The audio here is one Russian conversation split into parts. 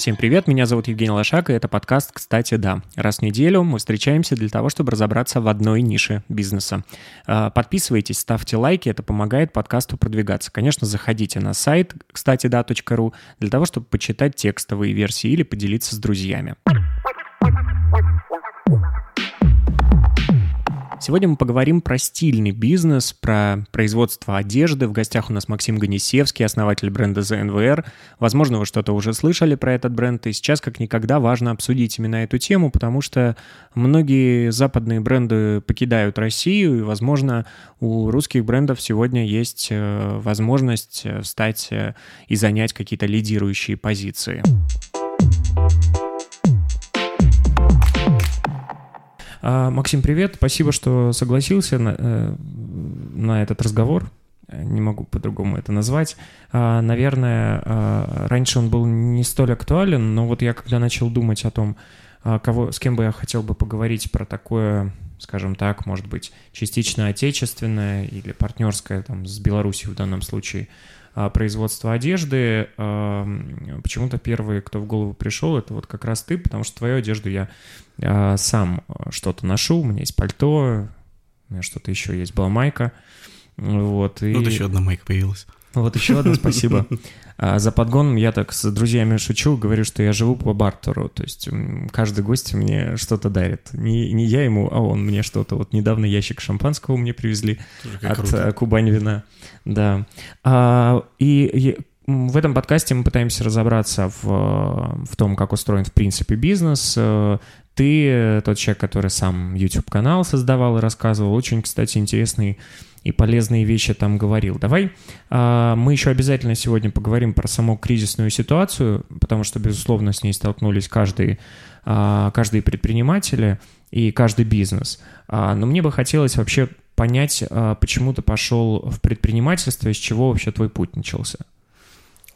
Всем привет, меня зовут Евгений Лошак, и это подкаст «Кстати, да». Раз в неделю мы встречаемся для того, чтобы разобраться в одной нише бизнеса. А, подписывайтесь, ставьте лайки, это помогает подкасту продвигаться. Конечно, заходите на сайт кстати да.ру для того, чтобы почитать текстовые версии или поделиться с друзьями. Сегодня мы поговорим про стильный бизнес, про производство одежды. В гостях у нас Максим Ганисевский, основатель бренда ZNVR. Возможно, вы что-то уже слышали про этот бренд, и сейчас как никогда важно обсудить именно эту тему, потому что многие западные бренды покидают Россию, и, возможно, у русских брендов сегодня есть э, возможность э, встать э, и занять какие-то лидирующие позиции. Максим, привет. Спасибо, что согласился на, э, на этот разговор. Не могу по-другому это назвать. А, наверное, а, раньше он был не столь актуален, но вот я когда начал думать о том, кого, с кем бы я хотел бы поговорить про такое, скажем так, может быть, частично отечественное или партнерское, там, с Беларусью в данном случае, производство одежды. Почему-то первый, кто в голову пришел, это вот как раз ты, потому что твою одежду я а, сам что-то ношу, у меня есть пальто, у меня что-то еще есть, была майка. Вот, и... Вот еще одна майка появилась. Вот еще одна, спасибо. А за подгон я так с друзьями шучу, говорю, что я живу по бартеру, то есть каждый гость мне что-то дарит. Не, не я ему, а он мне что-то. Вот недавно ящик шампанского мне привезли от круто. Э, Кубань вина. Да. А, и в этом подкасте мы пытаемся разобраться в, в том, как устроен в принципе бизнес. Э, ты э, тот человек, который сам YouTube-канал создавал и рассказывал. Очень, кстати, интересные и полезные вещи там говорил. Давай а, мы еще обязательно сегодня поговорим про саму кризисную ситуацию, потому что, безусловно, с ней столкнулись каждый, а, каждый предприниматели и каждый бизнес. А, но мне бы хотелось вообще понять, почему ты пошел в предпринимательство, из чего вообще твой путь начался.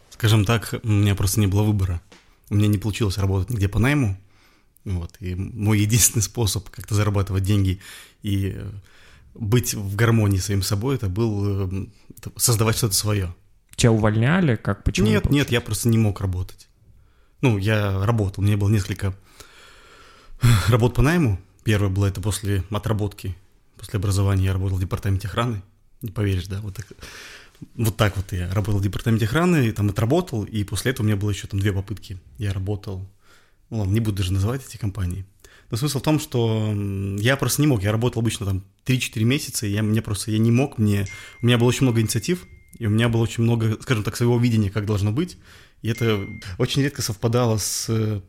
Скажем так, у меня просто не было выбора. У меня не получилось работать нигде по найму. Вот. И мой единственный способ как-то зарабатывать деньги и э, быть в гармонии с самим собой, это был э, создавать что-то свое. Тебя увольняли? Как, почему? Нет, нет, я просто не мог работать. Ну, я работал, у меня было несколько работ по найму. Первое было это после отработки, после образования я работал в департаменте охраны. Не поверишь, да, вот так. Вот так вот я работал в департаменте охраны, и там отработал, и после этого у меня было еще там две попытки. Я работал, ну ладно, не буду даже называть эти компании. Но смысл в том, что я просто не мог, я работал обычно там 3-4 месяца, и я, мне просто, я не мог, мне, у меня было очень много инициатив, и у меня было очень много, скажем так, своего видения, как должно быть, и это очень редко совпадало с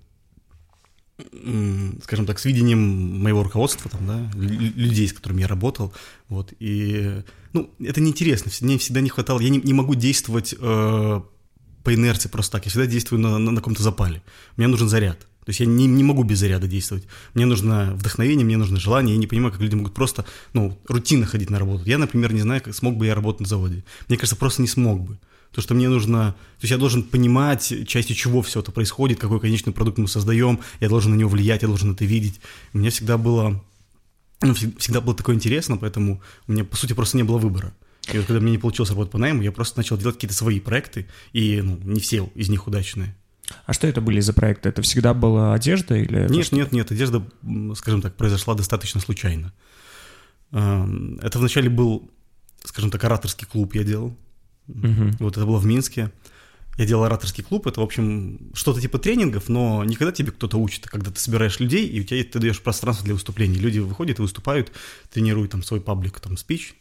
скажем так, с видением моего руководства, там, да, людей, с которыми я работал, вот, и, ну, это неинтересно, мне всегда не хватало, я не, не могу действовать э, по инерции просто так, я всегда действую на, на, на каком-то запале, мне нужен заряд, то есть я не, не могу без заряда действовать. Мне нужно вдохновение, мне нужно желание. Я не понимаю, как люди могут просто, ну, рутинно ходить на работу. Я, например, не знаю, как смог бы я работать на заводе. Мне кажется, просто не смог бы. То, что мне нужно... То есть я должен понимать, частью чего все это происходит, какой конечный продукт мы создаем, я должен на него влиять, я должен это видеть. У меня всегда было... Ну, всегда было такое интересно, поэтому у меня, по сути, просто не было выбора. И вот когда мне не получилось работать по найму, я просто начал делать какие-то свои проекты, и ну, не все из них удачные. А что это были за проекты? Это всегда была одежда или? Нет, нет, нет, одежда, скажем так, произошла достаточно случайно. Эм, это вначале был, скажем так, ораторский клуб я делал. Угу. Вот это было в Минске. Я делал ораторский клуб, это, в общем, что-то типа тренингов, но никогда тебе кто-то учит, когда ты собираешь людей, и у тебя ты даешь пространство для выступлений. Люди выходят и выступают, тренируют там свой паблик, там, спич.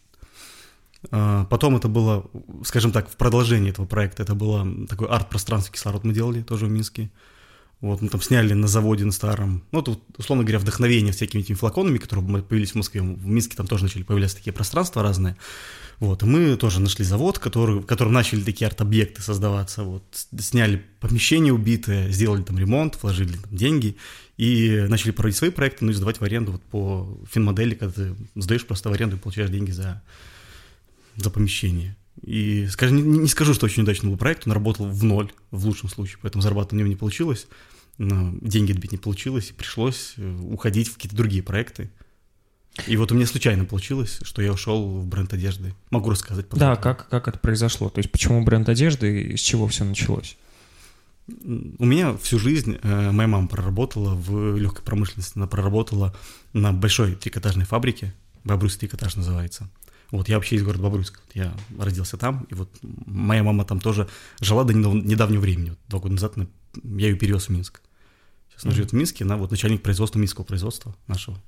А, потом это было, скажем так, в продолжении этого проекта, это было такое арт-пространство кислород мы делали тоже в Минске. Вот, мы там сняли на заводе на старом. Ну, тут, условно говоря, вдохновение всякими этими флаконами, которые появились в Москве. В Минске там тоже начали появляться такие пространства разные. Вот, и мы тоже нашли завод, который, в котором начали такие арт-объекты создаваться. Вот, сняли помещение убитое, сделали там ремонт, вложили там деньги и начали проводить свои проекты, ну и сдавать в аренду вот по финмодели, когда ты сдаешь просто в аренду и получаешь деньги за, за помещение. И скажем, не, не скажу, что очень удачный был проект, он работал в ноль, в лучшем случае, поэтому зарабатывать на него не получилось деньги отбить не получилось, и пришлось э, уходить в какие-то другие проекты. И вот у меня случайно получилось, что я ушел в бренд одежды. Могу рассказать. Да, как, как это произошло? То есть почему бренд одежды и с чего все началось? У меня всю жизнь э, моя мама проработала в легкой промышленности, она проработала на большой трикотажной фабрике, Бобруйск трикотаж называется. Вот я вообще из города Бобруйск, я родился там, и вот моя мама там тоже жила до недавнего времени, вот два года назад я ее перевез в Минск. Сейчас она mm-hmm. живет в Минске, она вот начальник производства минского производства нашего.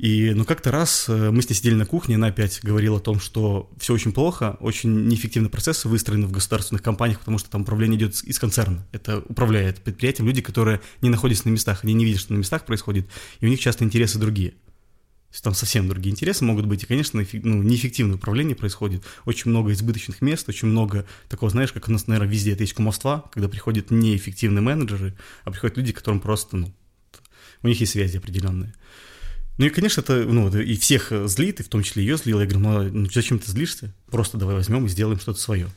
И, ну, как-то раз э, мы с ней сидели на кухне, она опять говорила о том, что все очень плохо, очень неэффективны процессы выстроены в государственных компаниях, потому что там управление идет из концерна. Это управляет предприятием люди, которые не находятся на местах, они не видят, что на местах происходит, и у них часто интересы другие. То есть там совсем другие интересы могут быть, и, конечно, ну, неэффективное управление происходит. Очень много избыточных мест, очень много такого, знаешь, как у нас, наверное, везде это есть кумовства, когда приходят неэффективные менеджеры, а приходят люди, которым просто, ну, у них есть связи определенные. Ну и, конечно, это, ну, и всех злит, и в том числе ее злило. Я говорю, ну, ну зачем ты злишься? Просто давай возьмем и сделаем что-то свое.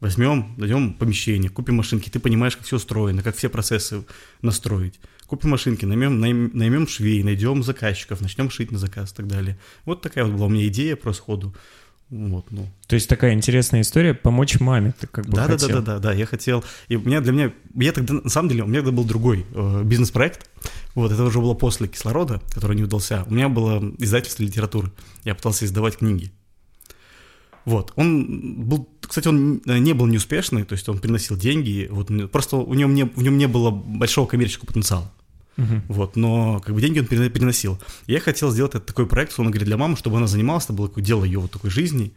Возьмем, дадим помещение, купим машинки, ты понимаешь, как все устроено, как все процессы настроить. Купим машинки, наймем, найм, наймем швей, найдем заказчиков, начнем шить на заказ и так далее. Вот такая вот была у меня идея про сходу. Вот, ну. То есть такая интересная история помочь маме, ты как бы да, хотел. Да, да, да, да, я хотел. И у меня для меня, я тогда, на самом деле, у меня тогда был другой э, бизнес-проект. Вот, это уже было после кислорода, который не удался. У меня было издательство литературы. Я пытался издавать книги. Вот, он был, кстати, он не был неуспешный, то есть он приносил деньги, вот, просто у него не, в нем не было большого коммерческого потенциала. Uh-huh. Вот, но как бы деньги он переносил. Я хотел сделать этот такой проект, он говорит, для мамы, чтобы она занималась, это было дело ее вот такой жизни,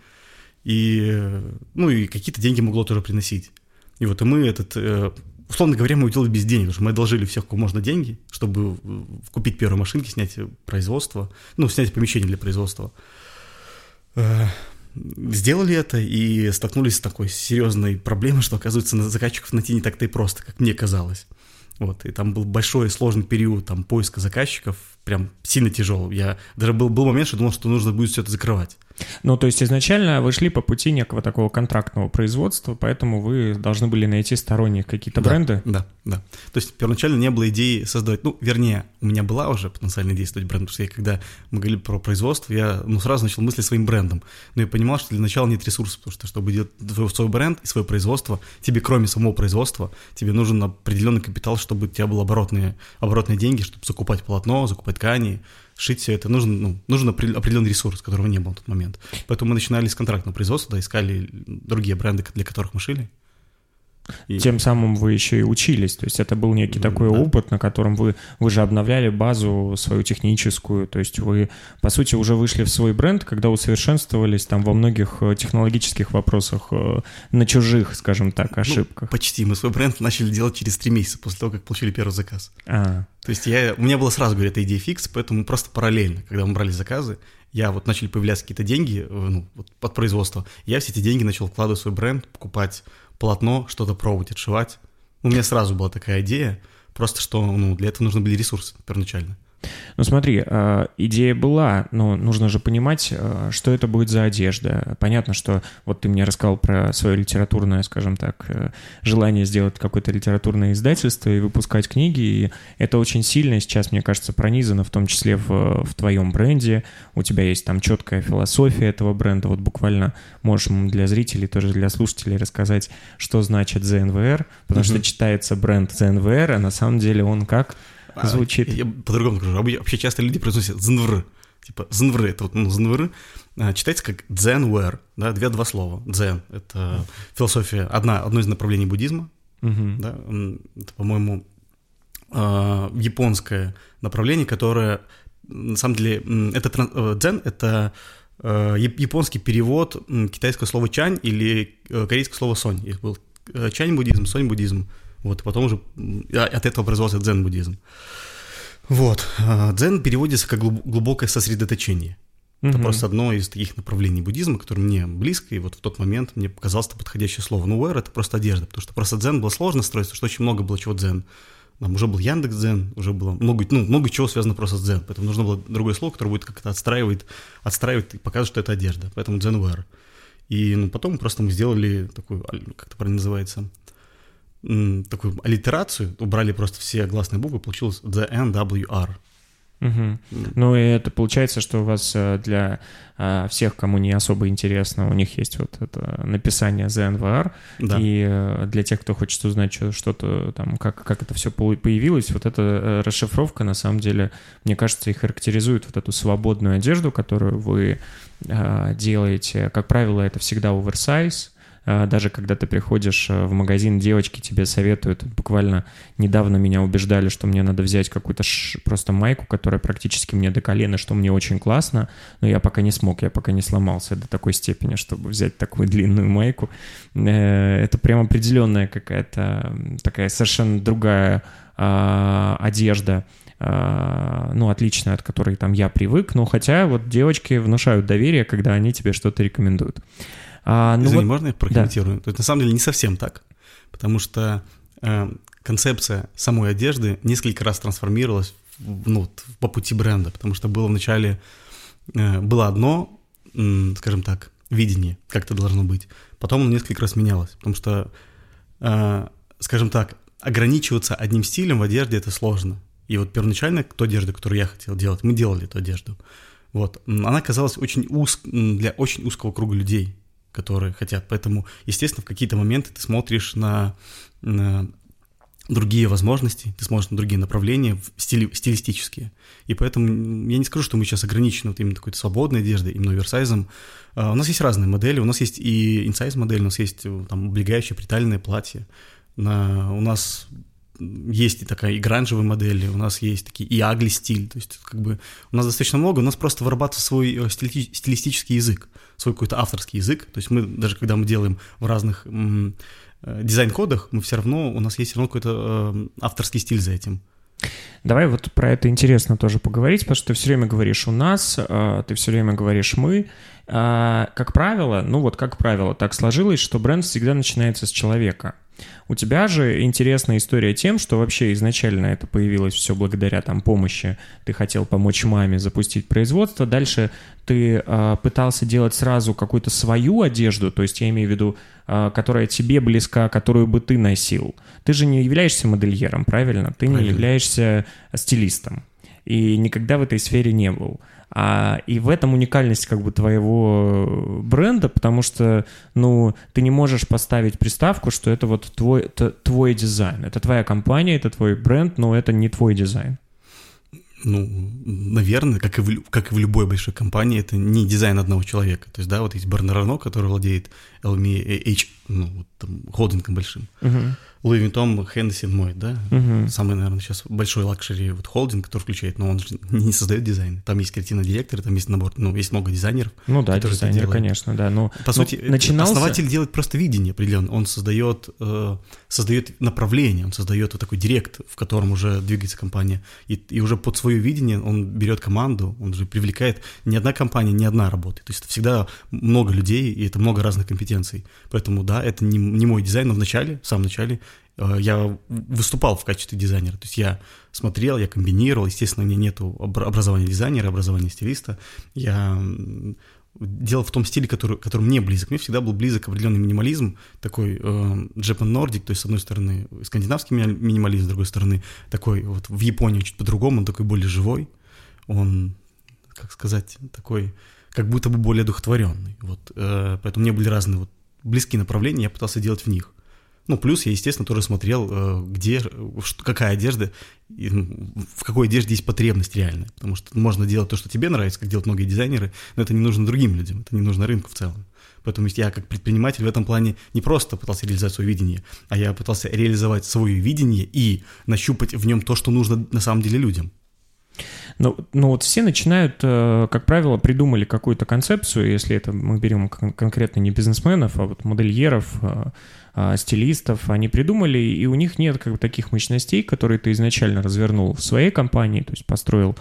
и, ну, и какие-то деньги могло тоже приносить. И вот и мы этот, э, условно говоря, мы делали без денег, потому что мы одолжили всех, кому можно деньги, чтобы купить первые машинки, снять производство, ну, снять помещение для производства. Э, сделали это и столкнулись с такой серьезной проблемой, что, оказывается, заказчиков найти не так-то и просто, как мне казалось. Вот, и там был большой и сложный период там, поиска заказчиков, прям сильно тяжелый. Я даже был, был момент, что думал, что нужно будет все это закрывать. Ну, то есть изначально вы шли по пути некого такого контрактного производства, поэтому вы должны были найти сторонних какие-то да, бренды? Да, да. То есть первоначально не было идеи создавать, ну, вернее, у меня была уже потенциальная идея создать бренд, потому что я, когда мы говорили про производство, я ну, сразу начал мыслить своим брендом. Но я понимал, что для начала нет ресурсов, потому что, чтобы делать свой бренд и свое производство, тебе, кроме самого производства, тебе нужен определенный капитал, чтобы у тебя были оборотные, оборотные деньги, чтобы закупать полотно, закупать ткани, шить все это, нужен, ну, нужен определенный ресурс, которого не было в тот момент. Поэтому мы начинали с контрактного производства, да, искали другие бренды, для которых мы шили. И... Тем самым вы еще и учились, то есть это был некий такой да. опыт, на котором вы, вы же обновляли базу свою техническую, то есть вы, по сути, уже вышли в свой бренд, когда усовершенствовались там во многих э, технологических вопросах, э, на чужих, скажем так, ну, ошибках. Ну, почти, мы свой бренд начали делать через три месяца после того, как получили первый заказ. А. То есть я, у меня была сразу, говорю, эта идея фикс, поэтому просто параллельно, когда мы брали заказы, я вот начали появляться какие-то деньги э, ну, вот под производство, я все эти деньги начал вкладывать в свой бренд, покупать полотно, что-то пробовать, отшивать. У меня сразу была такая идея, просто что ну, для этого нужны были ресурсы первоначально. Ну смотри, э, идея была, но нужно же понимать, э, что это будет за одежда. Понятно, что вот ты мне рассказал про свое литературное, скажем так, э, желание сделать какое-то литературное издательство и выпускать книги, и это очень сильно сейчас, мне кажется, пронизано, в том числе в, в твоем бренде. У тебя есть там четкая философия этого бренда. Вот буквально можешь для зрителей, тоже для слушателей рассказать, что значит ЗНВР, потому mm-hmm. что читается бренд ЗНВР, а на самом деле он как а, звучит. Я по-другому скажу. Вообще часто люди произносят знвр. Типа знвр, это вот ну, знвр, а, читается как дзенвэр, да, две-два слова. Дзен — это философия, одна, одно из направлений буддизма, да, это, по-моему, а, японское направление, которое, на самом деле, это э, дзен — это э, японский перевод китайского слова чань или э, корейского слова сонь. Их был чань буддизм, сонь буддизм. Вот, потом уже от этого образовался дзен-буддизм. Вот. А, дзен переводится как глубокое сосредоточение. Это угу. просто одно из таких направлений буддизма, которое мне близко, и вот в тот момент мне показалось это подходящее слово. Ну, wear — это просто одежда, потому что просто дзен было сложно строить, потому что очень много было чего дзен. Там уже был Яндекс Дзен, уже было много, ну, много чего связано просто с дзен, поэтому нужно было другое слово, которое будет как-то отстраивать, отстраивать и показывать, что это одежда, поэтому дзен wear. И ну, потом просто мы сделали такую, как это правильно называется, такую аллитерацию, убрали просто все гласные буквы, получилось the NWR. Угу. Ну и это получается, что у вас э, для а, всех, кому не особо интересно, у них есть вот это написание ZNVR, да. и э, для тех, кто хочет узнать что-то там, как, как это все появилось, вот эта э, расшифровка, на самом деле, мне кажется, и характеризует вот эту свободную одежду, которую вы делаете. Как правило, это всегда оверсайз, даже когда ты приходишь э, в магазин, девочки тебе советуют. Буквально недавно меня убеждали, что мне надо взять какую-то ш... просто майку, которая практически мне до колена, что мне очень классно, но я пока не смог, я пока не сломался до такой степени, чтобы взять такую длинную майку. Э, это прям определенная какая-то такая совершенно другая а, одежда а, ну, отличная, от которой там я привык, но хотя вот девочки внушают доверие, когда они тебе что-то рекомендуют. А, ну Извини, вот... можно я прокомментирую? Да. То есть на самом деле не совсем так, потому что э, концепция самой одежды несколько раз трансформировалась ну, по пути бренда, потому что было вначале э, было одно, э, скажем так, видение, как это должно быть, потом оно несколько раз менялось, потому что, э, скажем так, ограничиваться одним стилем в одежде это сложно. И вот первоначально ту одежду, которую я хотел делать, мы делали эту одежду. Вот, она казалась очень уз... для очень узкого круга людей которые хотят. Поэтому, естественно, в какие-то моменты ты смотришь на, на другие возможности, ты смотришь на другие направления стили, стилистические. И поэтому я не скажу, что мы сейчас ограничены вот именно какой-то свободной одеждой, именно оверсайзом. Uh, у нас есть разные модели, у нас есть и инсайз модель, у нас есть э, там облегающее приталенное платье. На, у нас есть и такая и гранжевая модель, у нас есть такие и агли стиль, то есть как бы у нас достаточно много, у нас просто вырабатывается свой э, стилистический язык свой какой-то авторский язык. То есть мы даже когда мы делаем в разных м, э, дизайн-кодах, мы все равно, у нас есть все равно какой-то э, авторский стиль за этим. Давай вот про это интересно тоже поговорить, потому что ты все время говоришь «у нас», э, ты все время говоришь «мы». Э, как правило, ну вот как правило, так сложилось, что бренд всегда начинается с человека – у тебя же интересная история тем, что вообще изначально это появилось все благодаря там помощи. Ты хотел помочь маме запустить производство. Дальше ты э, пытался делать сразу какую-то свою одежду, то есть я имею в виду, э, которая тебе близка, которую бы ты носил. Ты же не являешься модельером, правильно? Ты правильно. не являешься стилистом. И никогда в этой сфере не был. А, и в этом уникальность как бы твоего бренда, потому что, ну, ты не можешь поставить приставку, что это вот твой, это твой дизайн. Это твоя компания, это твой бренд, но это не твой дизайн. Ну, наверное, как и, в, как и в любой большой компании, это не дизайн одного человека. То есть, да, вот есть Бернар Рано, который владеет LVMH, ну, вот там, холдингом большим. Uh-huh. Louis Vuitton, Hennessy Moët, да? Угу. Самый, наверное, сейчас большой luxury вот холдинг, который включает, но он же не создает дизайн. Там есть креативный директор, там есть набор, ну, есть много дизайнеров. Ну да, дизайнеры, конечно, да. Но, По но сути, начинался... основатель делает просто видение определенное. Он создает, э, создает направление, он создает вот такой директ, в котором уже двигается компания. И, и уже под свое видение он берет команду, он же привлекает ни одна компания, ни одна работает. То есть это всегда много людей, и это много разных компетенций. Поэтому, да, это не, не мой дизайн, но в начале, в самом начале Э, я выступал в качестве дизайнера. То есть я смотрел, я комбинировал. Естественно, у меня нет образования дизайнера, образования стилиста. Я делал в том стиле, который, который мне близок. Мне всегда был близок определенный минимализм, такой э, Japan Nordic, то есть, с одной стороны, скандинавский минимализм, с другой стороны, такой вот в Японии чуть по-другому, он такой более живой, он, как сказать, такой, как будто бы более одухотворенный. Вот, э, поэтому мне были разные вот близкие направления, я пытался делать в них. Ну, плюс я, естественно, тоже смотрел, э, где, какая одежда, в какой одежде есть потребность реальная. Потому что можно делать то, что тебе нравится, как делают многие дизайнеры, но это не нужно другим людям, это не нужно рынку в целом. Поэтому я как предприниматель в этом плане не просто пытался реализовать свое видение, а я пытался реализовать свое видение и нащупать в нем то, что нужно на самом деле людям. Ну, ну вот все начинают, э, как правило, придумали какую-то концепцию, если это мы берем конкретно не бизнесменов, а вот модельеров, э, а, стилистов, они придумали, и у них нет как бы таких мощностей, которые ты изначально развернул в своей компании, то есть построил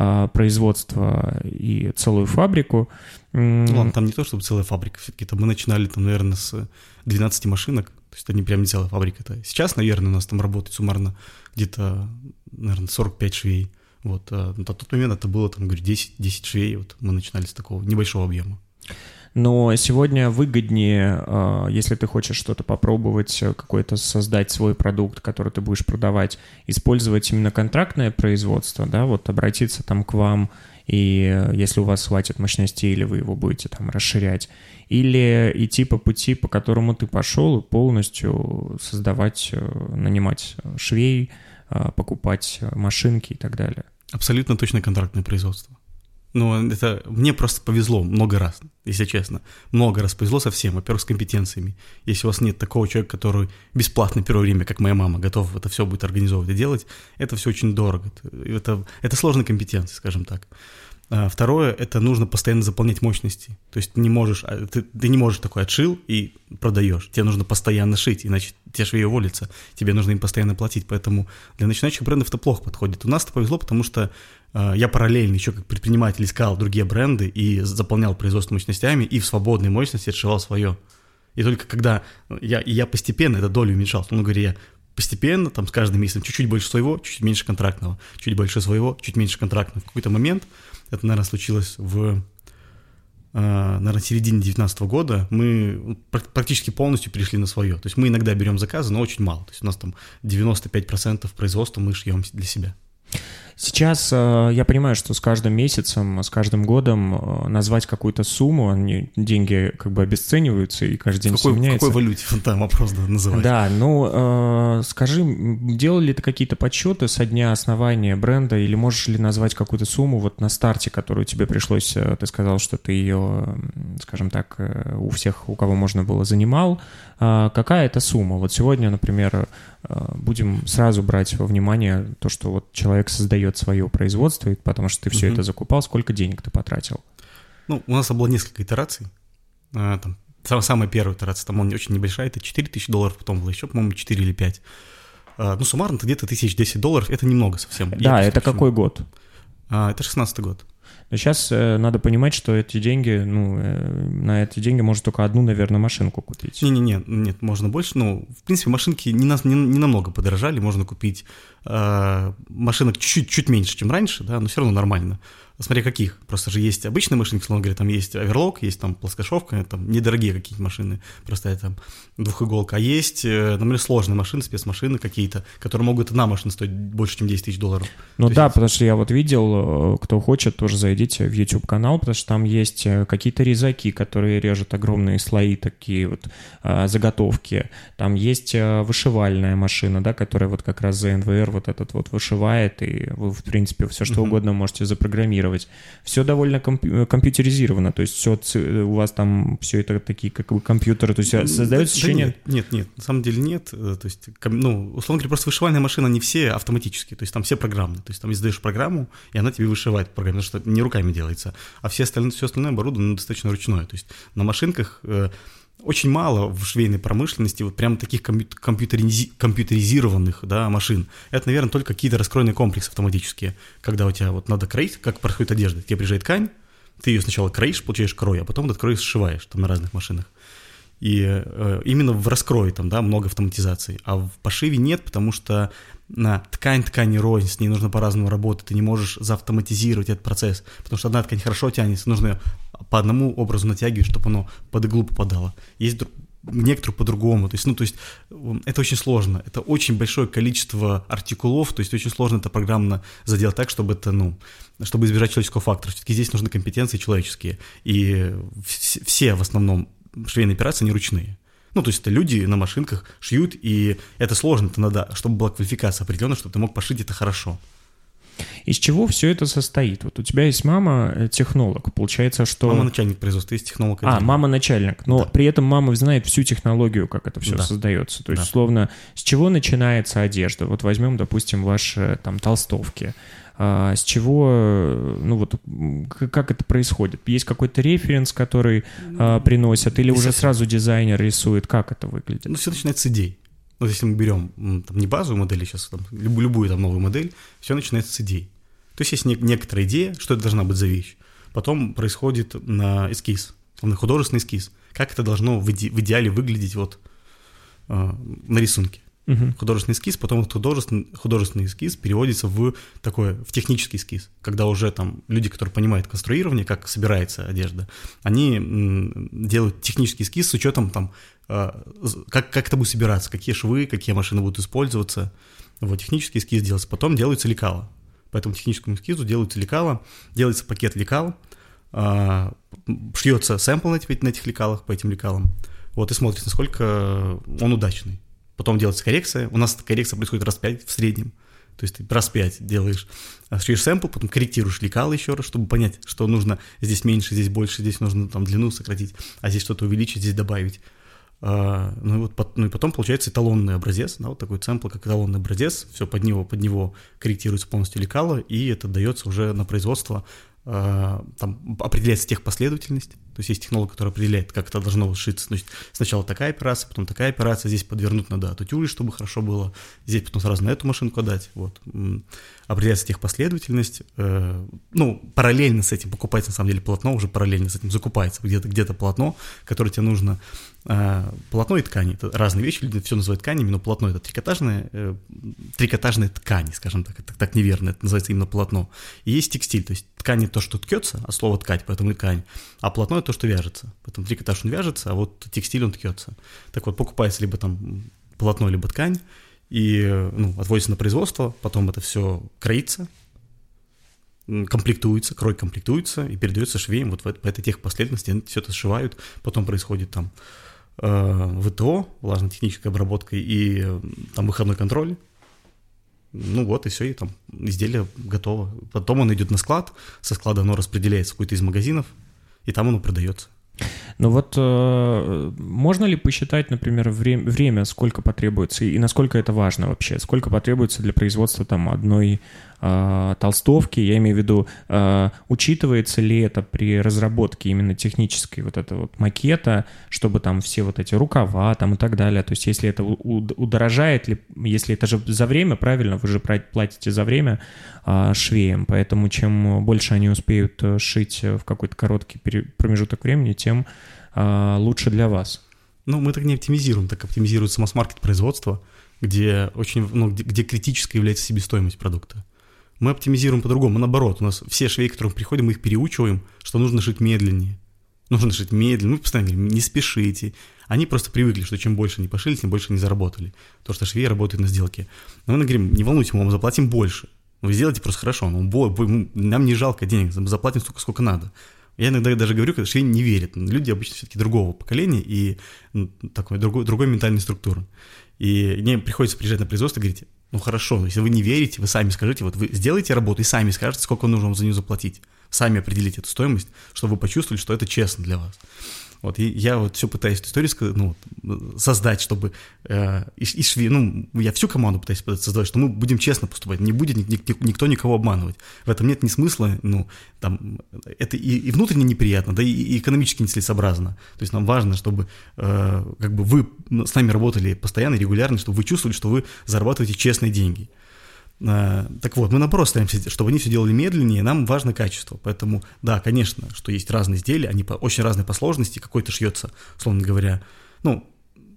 а, производство и целую фабрику. Ну, ладно, там не то, чтобы целая фабрика, все-таки там мы начинали, там, наверное, с 12 машинок, то есть это не прям целая фабрика. Это сейчас, наверное, у нас там работает суммарно где-то, наверное, 45 швей. Вот, а на тот момент это было, там, говорю, 10, 10 швей, вот мы начинали с такого небольшого объема. Но сегодня выгоднее, э, если ты хочешь что-то попробовать, э, какой-то создать свой продукт, который ты будешь продавать, использовать именно контрактное производство, да, вот обратиться там к вам, и если у вас хватит мощности, или вы его будете там расширять, или идти по пути, по которому ты пошел, полностью создавать, нанимать швей, покупать машинки и так далее. Абсолютно точно контрактное производство. Ну, это мне просто повезло много раз, если честно. Много раз повезло со всем. Во-первых, с компетенциями. Если у вас нет такого человека, который бесплатно первое время, как моя мама, готов это все будет организовывать и делать, это все очень дорого. Это, это сложная компетенция, скажем так. А второе, это нужно постоянно заполнять мощности. То есть ты не можешь, а, ты, ты не можешь такой отшил и продаешь. Тебе нужно постоянно шить, иначе те швеи уволятся. Тебе нужно им постоянно платить. Поэтому для начинающих брендов это плохо подходит. У нас это повезло, потому что э, я параллельно еще как предприниматель искал другие бренды и заполнял производство мощностями и в свободной мощности отшивал свое. И только когда я, и я постепенно эту долю уменьшал, ну, говоря, я постепенно, там, с каждым месяцем чуть-чуть больше своего, чуть меньше контрактного, чуть больше своего, чуть меньше контрактного. В какой-то момент это, наверное, случилось в а, наверное, середине 2019 года мы практически полностью перешли на свое. То есть мы иногда берем заказы, но очень мало. То есть у нас там 95% производства мы шьем для себя. Сейчас э, я понимаю, что с каждым месяцем, с каждым годом э, назвать какую-то сумму, они, деньги как бы обесцениваются и каждый день какой, все меняется. В какой валюте? Там вопрос да, называть. Да, ну э, скажи, делали ли ты какие-то подсчеты со дня основания бренда или можешь ли назвать какую-то сумму вот на старте, которую тебе пришлось, ты сказал, что ты ее, скажем так, у всех, у кого можно было, занимал. Какая это сумма? Вот сегодня, например, будем сразу брать во внимание то, что вот человек создает дает свое производство, потому что ты все угу. это закупал, сколько денег ты потратил? Ну, у нас было несколько итераций. А, там, самая первая итерация, там он очень небольшая, это 4 тысячи долларов, потом было еще, по-моему, 4 или 5. А, ну, суммарно это где-то тысяч 10 долларов, это немного совсем. Да, это какой год? А, это 16 год. Но сейчас э, надо понимать, что эти деньги, ну, э, на эти деньги можно только одну, наверное, машинку купить. Не-не-не, нет, можно больше. Ну, в принципе, машинки не, на, не, не намного подорожали. Можно купить э, машинок чуть-чуть чуть меньше, чем раньше, да, но все равно нормально. Смотря каких. Просто же есть обычные машины, условно говоря, там есть оверлок, есть там плоскошовка, там недорогие какие-то машины, просто это двухиголка. А есть, э, например, сложные машины, спецмашины какие-то, которые могут одна машина стоить больше, чем 10 тысяч долларов. Ну То да, есть... потому что я вот видел, э, кто хочет, тоже зайдите в YouTube-канал, потому что там есть э, какие-то резаки, которые режут огромные слои, такие вот заготовки. Там есть вышивальная машина, да, которая вот как раз за НВР вот этот вот вышивает, и вы, в принципе, все что uh-huh. угодно можете запрограммировать программировать. Все довольно комп- э, компьютеризировано, то есть все у вас там все это такие как бы компьютеры, то есть создается да, ощущение... Да нет, нет, нет, на самом деле нет, э, то есть, ну, условно говоря, просто вышивальная машина не все автоматические, то есть там все программные, то есть там издаешь программу, и она тебе вышивает программу, потому что не руками делается, а все остальное, все остальное оборудовано достаточно ручное, то есть на машинках э, очень мало в швейной промышленности вот прям таких компьютеризи- компьютеризированных да, машин. Это, наверное, только какие-то раскроенные комплексы автоматические, когда у тебя вот надо кроить, как происходит одежда. Тебе приезжает ткань, ты ее сначала кроишь, получаешь крой, а потом этот крой сшиваешь там на разных машинах. И э, именно в раскрое там, да, много автоматизации. А в пошиве нет, потому что на ткань ткани рознь, с ней нужно по-разному работать, ты не можешь заавтоматизировать этот процесс, потому что одна ткань хорошо тянется, нужно по одному образу натягивать, чтобы оно под иглу попадало. Есть некоторые по-другому. То есть, ну, то есть это очень сложно. Это очень большое количество артикулов, то есть очень сложно это программно заделать так, чтобы это, ну, чтобы избежать человеческого фактора. Все-таки здесь нужны компетенции человеческие. И все в основном швейные операции не ручные. Ну, то есть это люди на машинках шьют, и это сложно, это надо, чтобы была квалификация определенная, чтобы ты мог пошить это хорошо. Из чего все это состоит? Вот у тебя есть мама э, технолог, получается, что... Мама начальник производства, есть технолог. А, мама начальник, но да. при этом мама знает всю технологию, как это все да. создается. То есть, да. условно, с чего начинается одежда? Вот возьмем, допустим, ваши там толстовки. А, с чего, ну вот, как это происходит? Есть какой-то референс, который а, приносят, или уже сразу дизайнер рисует? Как это выглядит? Ну, все начинается с идей. Вот если мы берем там, не базовую модель, сейчас там, любую там новую модель, все начинается с идей. То есть есть не, некоторая идея, что это должна быть за вещь. Потом происходит на эскиз, на художественный эскиз. Как это должно в, иде, в идеале выглядеть вот э, на рисунке. Uh-huh. Художественный эскиз, потом этот художественный, художественный эскиз переводится в такой, в технический эскиз, когда уже там люди, которые понимают конструирование, как собирается одежда, они делают технический эскиз с учетом там, э, как, как это будет собираться, какие швы, какие машины будут использоваться. Вот, технический эскиз делается, потом делается лекало. По этому техническому эскизу делается лекало, делается пакет лекал, э, шьется сэмпл на этих лекалах, по этим лекалам, вот, и смотрится, насколько он удачный потом делается коррекция. У нас коррекция происходит раз в 5 в среднем. То есть ты раз 5 делаешь, шьешь сэмпл, потом корректируешь лекалы еще раз, чтобы понять, что нужно здесь меньше, здесь больше, здесь нужно там длину сократить, а здесь что-то увеличить, здесь добавить. А, ну, и вот, ну и потом получается эталонный образец, да, вот такой сэмпл, как эталонный образец, все под него, под него корректируется полностью лекало, и это дается уже на производство, а, там определяется техпоследовательность, то есть есть технолог, который определяет, как это должно сшиться. Значит, сначала такая операция, потом такая операция, здесь подвернуть надо от утюги, чтобы хорошо было, здесь потом сразу на эту машинку отдать. Вот. Определяется техпоследовательность. Э, ну, параллельно с этим покупается, на самом деле, полотно, уже параллельно с этим закупается где-то где полотно, которое тебе нужно. Э, полотно и ткани – это разные вещи, люди все называют тканями, но полотно – это трикотажная, э, трикотажная ткань, скажем так, это так неверно, это называется именно полотно. И есть текстиль, то есть ткань – то, что ткется, а слово «ткать», поэтому и ткань, а полотно – то, что вяжется. Поэтому трикотаж он вяжется, а вот текстиль он ткется. Так вот, покупается либо там полотно, либо ткань, и ну, отводится на производство, потом это все кроится, комплектуется, крой комплектуется и передается швеям вот в, по этой техпоследовательности, они все это сшивают, потом происходит там э, ВТО, влажно-техническая обработка и э, там выходной контроль, ну вот и все, и там изделие готово. Потом он идет на склад, со склада оно распределяется в какой-то из магазинов, и там оно продается. Ну вот э, можно ли посчитать, например, время, время, сколько потребуется и насколько это важно вообще? Сколько потребуется для производства там одной э, толстовки? Я имею в виду, э, учитывается ли это при разработке именно технической вот этого вот макета, чтобы там все вот эти рукава там и так далее? То есть если это удорожает ли, если это же за время, правильно, вы же платите за время э, швеям, поэтому чем больше они успеют э, шить в какой-то короткий промежуток времени, тем э, лучше для вас. Ну, мы так не оптимизируем, так оптимизируется масс-маркет производства, где очень, ну, где, где критической является себестоимость продукта. Мы оптимизируем по-другому, наоборот, у нас все швеи, к которым приходим, мы их переучиваем, что нужно шить медленнее. Нужно шить медленно, мы постоянно говорим, не спешите. Они просто привыкли, что чем больше они пошили, тем больше они заработали. То, что швеи работают на сделке. Но мы говорим, не волнуйтесь, мы вам заплатим больше. Вы сделайте просто хорошо, ну, нам не жалко денег, заплатим столько, сколько надо. Я иногда даже говорю, что швеи не верят. Люди обычно все-таки другого поколения и такой другой, другой ментальной структуры. И мне приходится приезжать на производство и говорить, ну хорошо, если вы не верите, вы сами скажите, вот вы сделаете работу и сами скажете, сколько нужно вам за нее заплатить. Сами определите эту стоимость, чтобы вы почувствовали, что это честно для вас. Вот, и я вот все пытаюсь эту историю ну, создать, чтобы э, и, и шве, ну, я всю команду пытаюсь создать, что мы будем честно поступать, не будет ни, ни, никто никого обманывать. В этом нет ни смысла, ну, там, это и, и внутренне неприятно, да и, и экономически нецелесообразно. То есть нам важно, чтобы э, как бы вы с нами работали постоянно, регулярно, чтобы вы чувствовали, что вы зарабатываете честные деньги. Э, так вот, мы наоборот стараемся, чтобы они все делали медленнее, нам важно качество. Поэтому, да, конечно, что есть разные изделия, они по, очень разные по сложности, какой-то шьется, условно говоря, ну,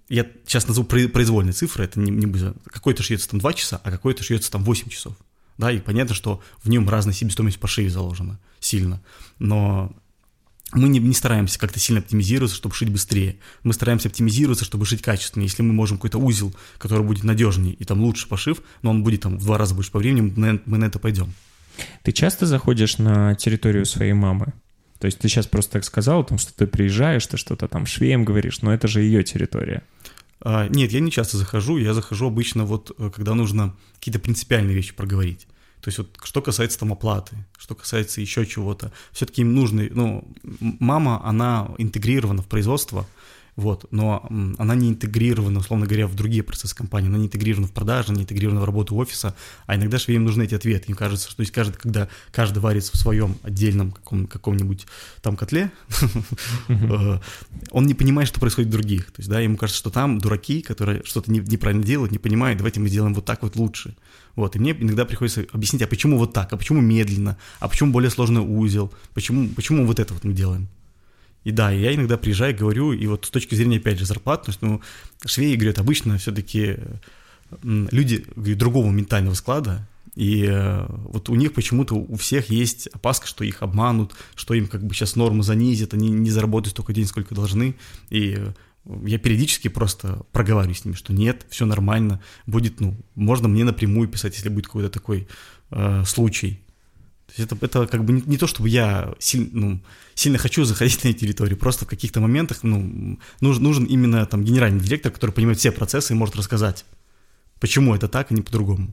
я сейчас назову произвольные цифры, это не, не какой-то шьется там 2 часа, а какой-то шьется там 8 часов. Да, и понятно, что в нем разная себестоимость по шее заложена сильно. Но мы не, не стараемся как-то сильно оптимизироваться, чтобы шить быстрее. Мы стараемся оптимизироваться, чтобы шить качественнее. Если мы можем какой-то узел, который будет надежнее и там лучше пошив, но он будет там в два раза больше по времени, мы, мы на это пойдем. Ты часто заходишь на территорию своей мамы? То есть ты сейчас просто так сказал, там, что ты приезжаешь, ты что-то там швеем говоришь, но это же ее территория. А, нет, я не часто захожу, я захожу обычно вот, э, когда нужно какие-то принципиальные вещи проговорить. То есть вот что касается там оплаты, что касается еще чего-то, все-таки им нужны, ну, мама, она интегрирована в производство, вот, но она не интегрирована, условно говоря, в другие процессы компании, она не интегрирована в продажи, не интегрирована в работу офиса, а иногда же им нужны эти ответы, им кажется, что есть каждый, когда каждый варится в своем отдельном каком, каком-нибудь там котле, э, он не понимает, что происходит в других, то есть, да, ему кажется, что там дураки, которые что-то неправильно делают, не понимают, давайте мы сделаем вот так вот лучше, вот, и мне иногда приходится объяснить, а почему вот так, а почему медленно, а почему более сложный узел, почему, почему вот это вот мы делаем. И да, я иногда приезжаю, говорю, и вот с точки зрения, опять же, зарплат, то есть, ну, швеи, говорят, обычно все-таки люди другого ментального склада, и э, вот у них почему-то у всех есть опаска, что их обманут, что им как бы сейчас нормы занизят, они не заработают столько денег, сколько должны. И я периодически просто проговариваю с ними, что нет, все нормально, будет, ну, можно мне напрямую писать, если будет какой-то такой э, случай. То есть это, это как бы не, не то, чтобы я силь, ну, сильно хочу заходить на эти территории, просто в каких-то моментах ну, нужен, нужен именно там генеральный директор, который понимает все процессы и может рассказать, почему это так, а не по-другому.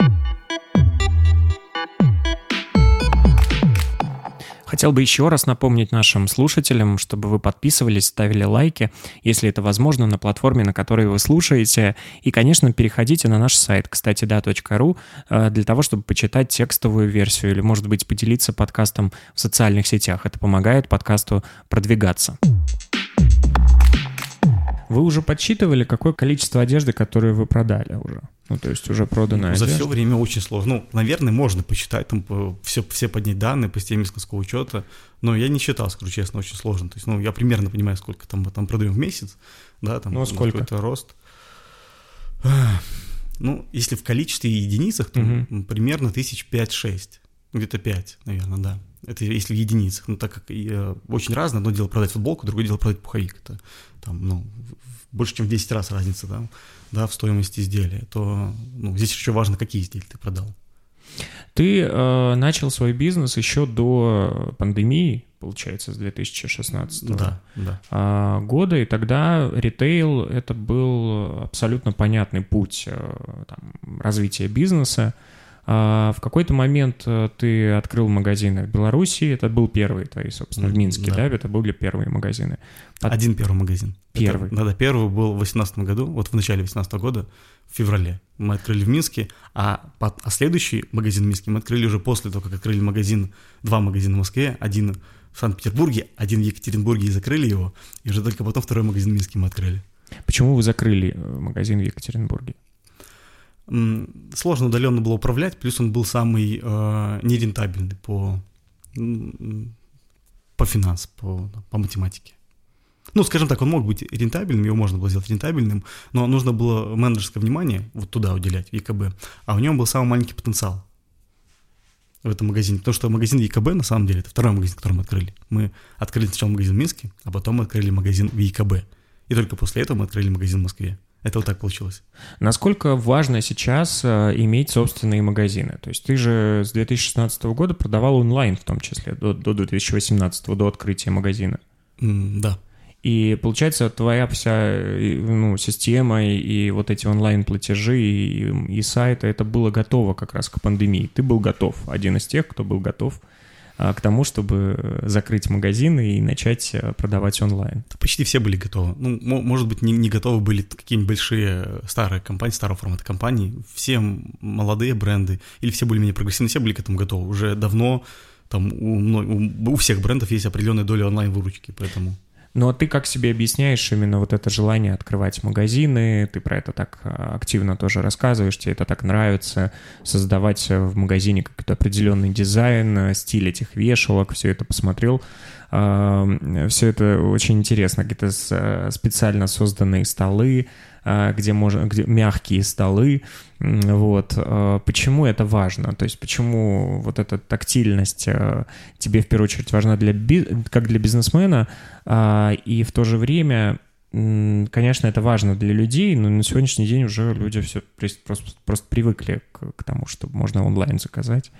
Хотел бы еще раз напомнить нашим слушателям, чтобы вы подписывались, ставили лайки, если это возможно, на платформе, на которой вы слушаете. И, конечно, переходите на наш сайт, кстати, да.ру, э, для того, чтобы почитать текстовую версию или, может быть, поделиться подкастом в социальных сетях. Это помогает подкасту продвигаться. Вы уже подсчитывали, какое количество одежды, которую вы продали уже? Ну, то есть уже проданная За все время очень сложно. Ну, наверное, можно посчитать, там, все, все поднять данные по системе складского учета, но я не считал, скажу честно, очень сложно. То есть, ну, я примерно понимаю, сколько там, там продаем в месяц, да, там ну, а сколько? какой-то рост. Ну, если в количестве единицах, то угу. примерно тысяч пять-шесть, где-то пять, наверное, да. Это если в единицах. Ну, так как э, очень разное, одно дело продать футболку, другое дело продать пуховик. Это там, ну, больше, чем в 10 раз разница, да, да в стоимости изделия, то ну, здесь еще важно, какие изделия ты продал. Ты э, начал свой бизнес еще до пандемии, получается, с 2016 да, да. А, года, и тогда ритейл — это был абсолютно понятный путь э, там, развития бизнеса. А в какой-то момент э, ты открыл магазины в Беларуси, это был первый твой, собственно, в Минске, да, да это были первые магазины. Под... Один первый магазин. Первый? да, да, первый был в 2018 году, вот в начале 2018 года, в феврале. Мы открыли в Минске, а, под, а следующий магазин в Минске мы открыли уже после того, как открыли магазин, два магазина в Москве, один в Санкт-Петербурге, один в Екатеринбурге и закрыли его, и уже только потом второй магазин в Минске мы открыли. Почему вы закрыли э, магазин в Екатеринбурге? Сложно удаленно было управлять, плюс он был самый э, нерентабельный по, по финансам, по, по математике. Ну, скажем так, он мог быть рентабельным, его можно было сделать рентабельным, но нужно было менеджерское внимание вот туда уделять, в ЕКБ, а в нем был самый маленький потенциал в этом магазине, потому что магазин ЕКБ, на самом деле, это второй магазин, который мы открыли. Мы открыли сначала магазин в Минске, а потом мы открыли магазин в ЕКБ. И только после этого мы открыли магазин в Москве. Это вот так получилось. Насколько важно сейчас э, иметь собственные магазины? То есть ты же с 2016 года продавал онлайн в том числе, до, до 2018, до открытия магазина. Mm, да. И получается, твоя вся ну, система и, и вот эти онлайн-платежи и, и сайты, это было готово как раз к пандемии. Ты был готов, один из тех, кто был готов к тому, чтобы закрыть магазины и начать э, продавать онлайн? Почти все были готовы. Ну, может быть, не, не готовы были какие-нибудь большие э, старые компании, старого формата компании. Все молодые бренды или все более-менее прогрессивные, все были к этому готовы. Уже давно там у, у, у всех брендов есть определенная доля онлайн-выручки, поэтому... Но ты как себе объясняешь именно вот это желание открывать магазины? Ты про это так а, активно тоже рассказываешь, тебе это так нравится, создавать в магазине какой-то определенный дизайн, стиль этих вешалок, все это посмотрел. А, все это очень интересно, какие-то специально созданные столы, а, где можно, где мягкие столы, вот. А, почему это важно? То есть почему вот эта тактильность а, тебе в первую очередь важна для, как для бизнесмена, и в то же время Конечно, это важно для людей, но на сегодняшний день уже люди все просто, просто привыкли к, к тому, что можно онлайн заказать,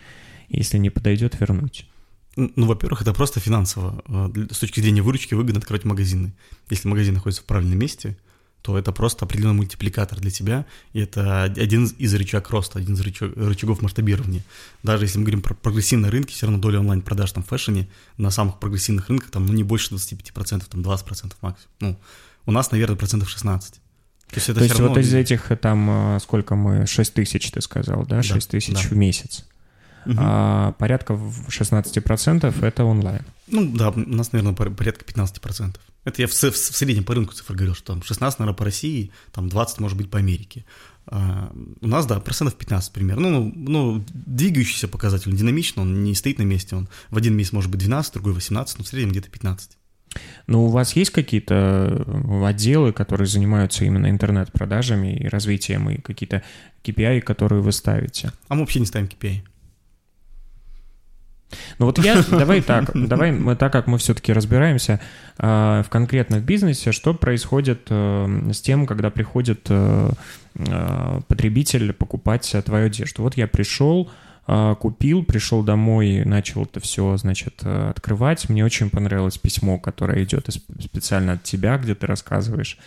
если не подойдет, вернуть. Ну, во-первых, это просто финансово. С точки зрения выручки выгодно открывать магазины. Если магазин находится в правильном месте, то это просто определенный мультипликатор для тебя, и это один из рычаг роста, один из рычаг, рычагов масштабирования. Даже если мы говорим про прогрессивные рынки, все равно доля онлайн-продаж там в фэшне на самых прогрессивных рынках там ну, не больше 25%, там 20% максимум. Ну, у нас, наверное, процентов 16. То есть, это То есть равно... вот из этих там, э, сколько мы, 6 тысяч ты сказал, да, 6 да, тысяч да. в месяц. Угу. А порядка 16% это онлайн. Ну да, у нас, наверное, порядка 15%. Это я в, в, в среднем по рынку цифр говорил, что там 16, наверное, по России, там 20, может быть, по Америке. А, у нас, да, процентов 15 примерно. Ну, ну, двигающийся показатель, он динамично, он не стоит на месте, он в один месяц может быть 12, другой 18, но в среднем где-то 15. Но у вас есть какие-то отделы, которые занимаются именно интернет-продажами и развитием, и какие-то KPI, которые вы ставите? А мы вообще не ставим KPI. Ну вот я, давай так, давай мы так как мы все-таки разбираемся э, в конкретном бизнесе, что происходит э, с тем, когда приходит э, э, потребитель покупать твою одежду. Вот я пришел, э, купил, пришел домой, начал это все, значит, э, открывать. Мне очень понравилось письмо, которое идет специально от тебя, где ты рассказываешь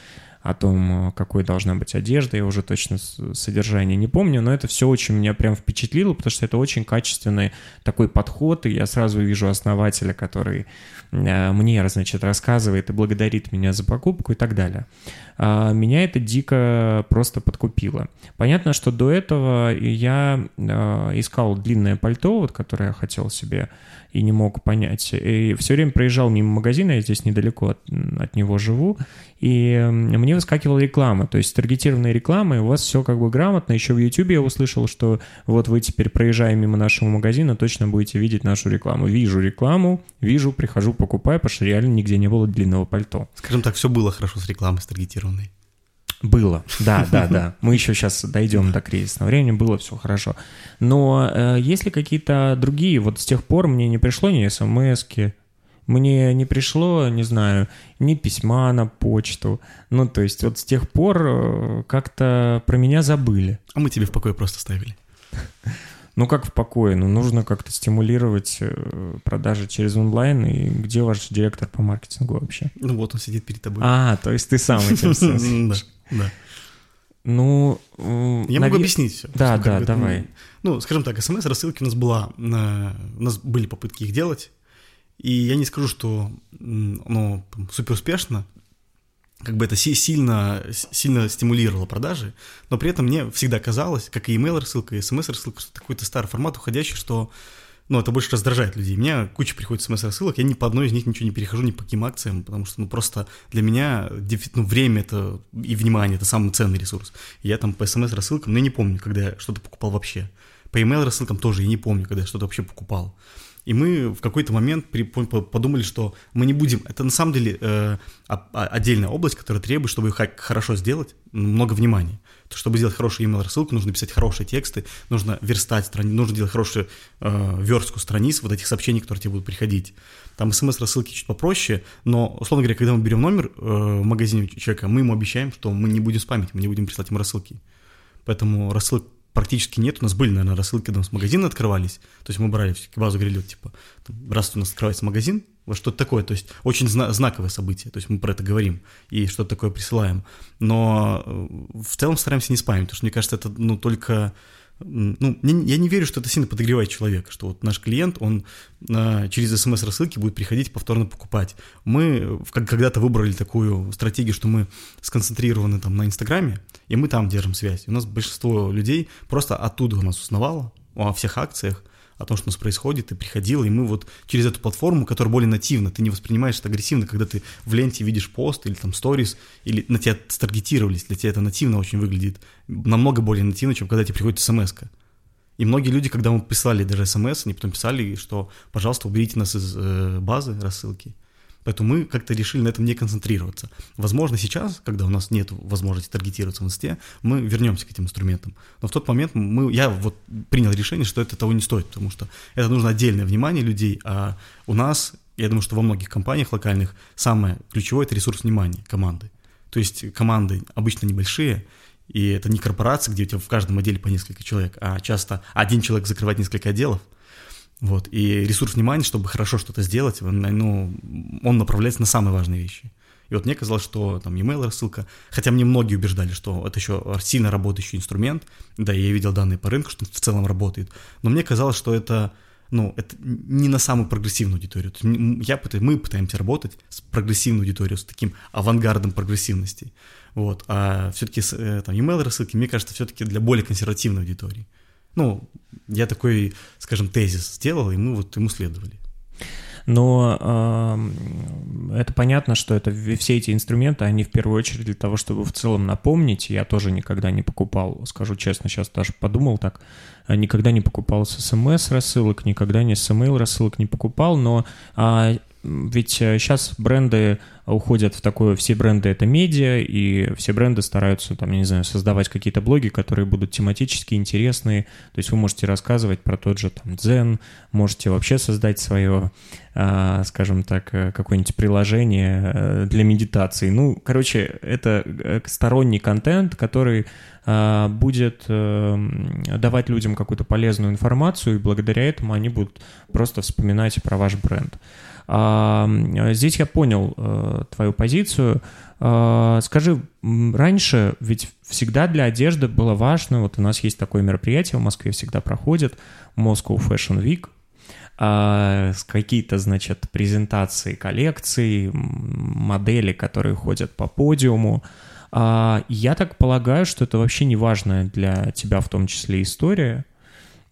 о том, э, какой должна быть одежда. Я уже точно содержание не помню, но это все очень меня прям впечатлило, потому что это очень качественный такой подход, и я сразу вижу основателя, который э, мне, значит, рассказывает и благодарит меня за покупку и так далее. А, меня это дико просто подкупило. Понятно, что до этого я э, искал длинное пальто, вот, которое я хотел себе и не мог понять. И все время проезжал мимо магазина, я здесь недалеко от, от него живу, и мне выскакивала реклама, то есть таргетированная реклама, и у вас все как бы грамотно. Еще в YouTube я услышал, что вот вы теперь, проезжая мимо нашего магазина, точно будете видеть нашу рекламу. Вижу рекламу, вижу, прихожу, покупаю, потому что реально нигде не было длинного пальто. Скажем так, все было хорошо с рекламой, с таргетированной. Было, да, да, да. Мы еще сейчас дойдем до кризисного времени, было все хорошо. Но э, есть ли какие-то другие, вот с тех пор мне не пришло ни смс мне не пришло, не знаю, ни письма на почту. Ну, то есть вот с тех пор э, как-то про меня забыли. А мы тебе в покое просто ставили. Ну, как в покое? Ну, нужно как-то стимулировать э, продажи через онлайн. И где ваш директор по маркетингу вообще? Ну, вот он сидит перед тобой. А, то есть ты сам этим Да. Ну, я могу объяснить все. Да, да, давай. Ну, скажем так, смс-рассылки у нас была, у нас были попытки их делать, и я не скажу, что ну, супер успешно, как бы это сильно, сильно стимулировало продажи, но при этом мне всегда казалось, как и email рассылка, и смс рассылка, что это какой-то старый формат уходящий, что ну, это больше раздражает людей. Меня куча приходит смс-рассылок, я ни по одной из них ничего не перехожу, ни по каким акциям, потому что, ну, просто для меня ну, время это и внимание, это самый ценный ресурс. Я там по смс-рассылкам, ну, я не помню, когда я что-то покупал вообще. По email рассылкам тоже я не помню, когда я что-то вообще покупал. И мы в какой-то момент подумали, что мы не будем... Это на самом деле э, отдельная область, которая требует, чтобы их хорошо сделать, много внимания. То, чтобы сделать хорошую email рассылку, нужно писать хорошие тексты, нужно верстать страницы, нужно делать хорошую э, верстку страниц вот этих сообщений, которые тебе будут приходить. Там смс-рассылки чуть попроще, но, условно говоря, когда мы берем номер э, в магазине человека, мы ему обещаем, что мы не будем спамить, мы не будем присылать ему рассылки. Поэтому рассылок практически нет. У нас были, наверное, рассылки, когда у нас магазины открывались. То есть мы брали все-таки базу вот, типа, раз у нас открывается магазин, вот что-то такое. То есть очень зна- знаковое событие. То есть мы про это говорим и что-то такое присылаем. Но э, в целом стараемся не спамить, потому что, мне кажется, это, ну, только ну, я не верю, что это сильно подогревает человека, что вот наш клиент, он а, через смс-рассылки будет приходить повторно покупать. Мы когда-то выбрали такую стратегию, что мы сконцентрированы там на Инстаграме, и мы там держим связь. У нас большинство людей просто оттуда у нас узнавало о всех акциях, о том, что у нас происходит, ты приходил, и мы вот через эту платформу, которая более нативна, ты не воспринимаешь это агрессивно, когда ты в ленте видишь пост или там сторис, или на тебя старгетировались, для тебя это нативно очень выглядит, намного более нативно, чем когда тебе приходит смс -ка. И многие люди, когда мы писали даже смс, они потом писали, что, пожалуйста, уберите нас из э, базы рассылки. Поэтому мы как-то решили на этом не концентрироваться. Возможно, сейчас, когда у нас нет возможности таргетироваться в инсте, мы вернемся к этим инструментам. Но в тот момент мы, я вот принял решение, что это того не стоит, потому что это нужно отдельное внимание людей, а у нас, я думаю, что во многих компаниях локальных самое ключевое – это ресурс внимания команды. То есть команды обычно небольшие, и это не корпорация, где у тебя в каждом отделе по несколько человек, а часто один человек закрывает несколько отделов – вот, и ресурс внимания, чтобы хорошо что-то сделать, ну, он направляется на самые важные вещи. И вот мне казалось, что там email рассылка, хотя мне многие убеждали, что это еще сильно работающий инструмент, да, я видел данные по рынку, что в целом работает, но мне казалось, что это, ну, это не на самую прогрессивную аудиторию. Я пытаюсь, мы пытаемся работать с прогрессивной аудиторией, с таким авангардом прогрессивности, вот, а все-таки э, там email рассылки, мне кажется, все-таки для более консервативной аудитории. Ну, я такой, скажем, тезис сделал, и мы вот ему следовали. Но э, это понятно, что это все эти инструменты, они в первую очередь для того, чтобы в целом напомнить. Я тоже никогда не покупал, скажу честно, сейчас даже подумал так, никогда не покупал с смс рассылок, никогда не с рассылок не покупал, но э, ведь сейчас бренды уходят в такое, все бренды это медиа, и все бренды стараются, там, не знаю, создавать какие-то блоги, которые будут тематически интересные. То есть вы можете рассказывать про тот же там Zen, можете вообще создать свое, а, скажем так, какое-нибудь приложение для медитации. Ну, короче, это сторонний контент, который а, будет давать людям какую-то полезную информацию, и благодаря этому они будут просто вспоминать про ваш бренд. А, здесь я понял э, твою позицию. А, скажи, раньше ведь всегда для одежды было важно, вот у нас есть такое мероприятие в Москве всегда проходит, Moscow Fashion Week, какие-то, значит, презентации коллекций, модели, которые ходят по подиуму. А, я так полагаю, что это вообще не важная для тебя в том числе история.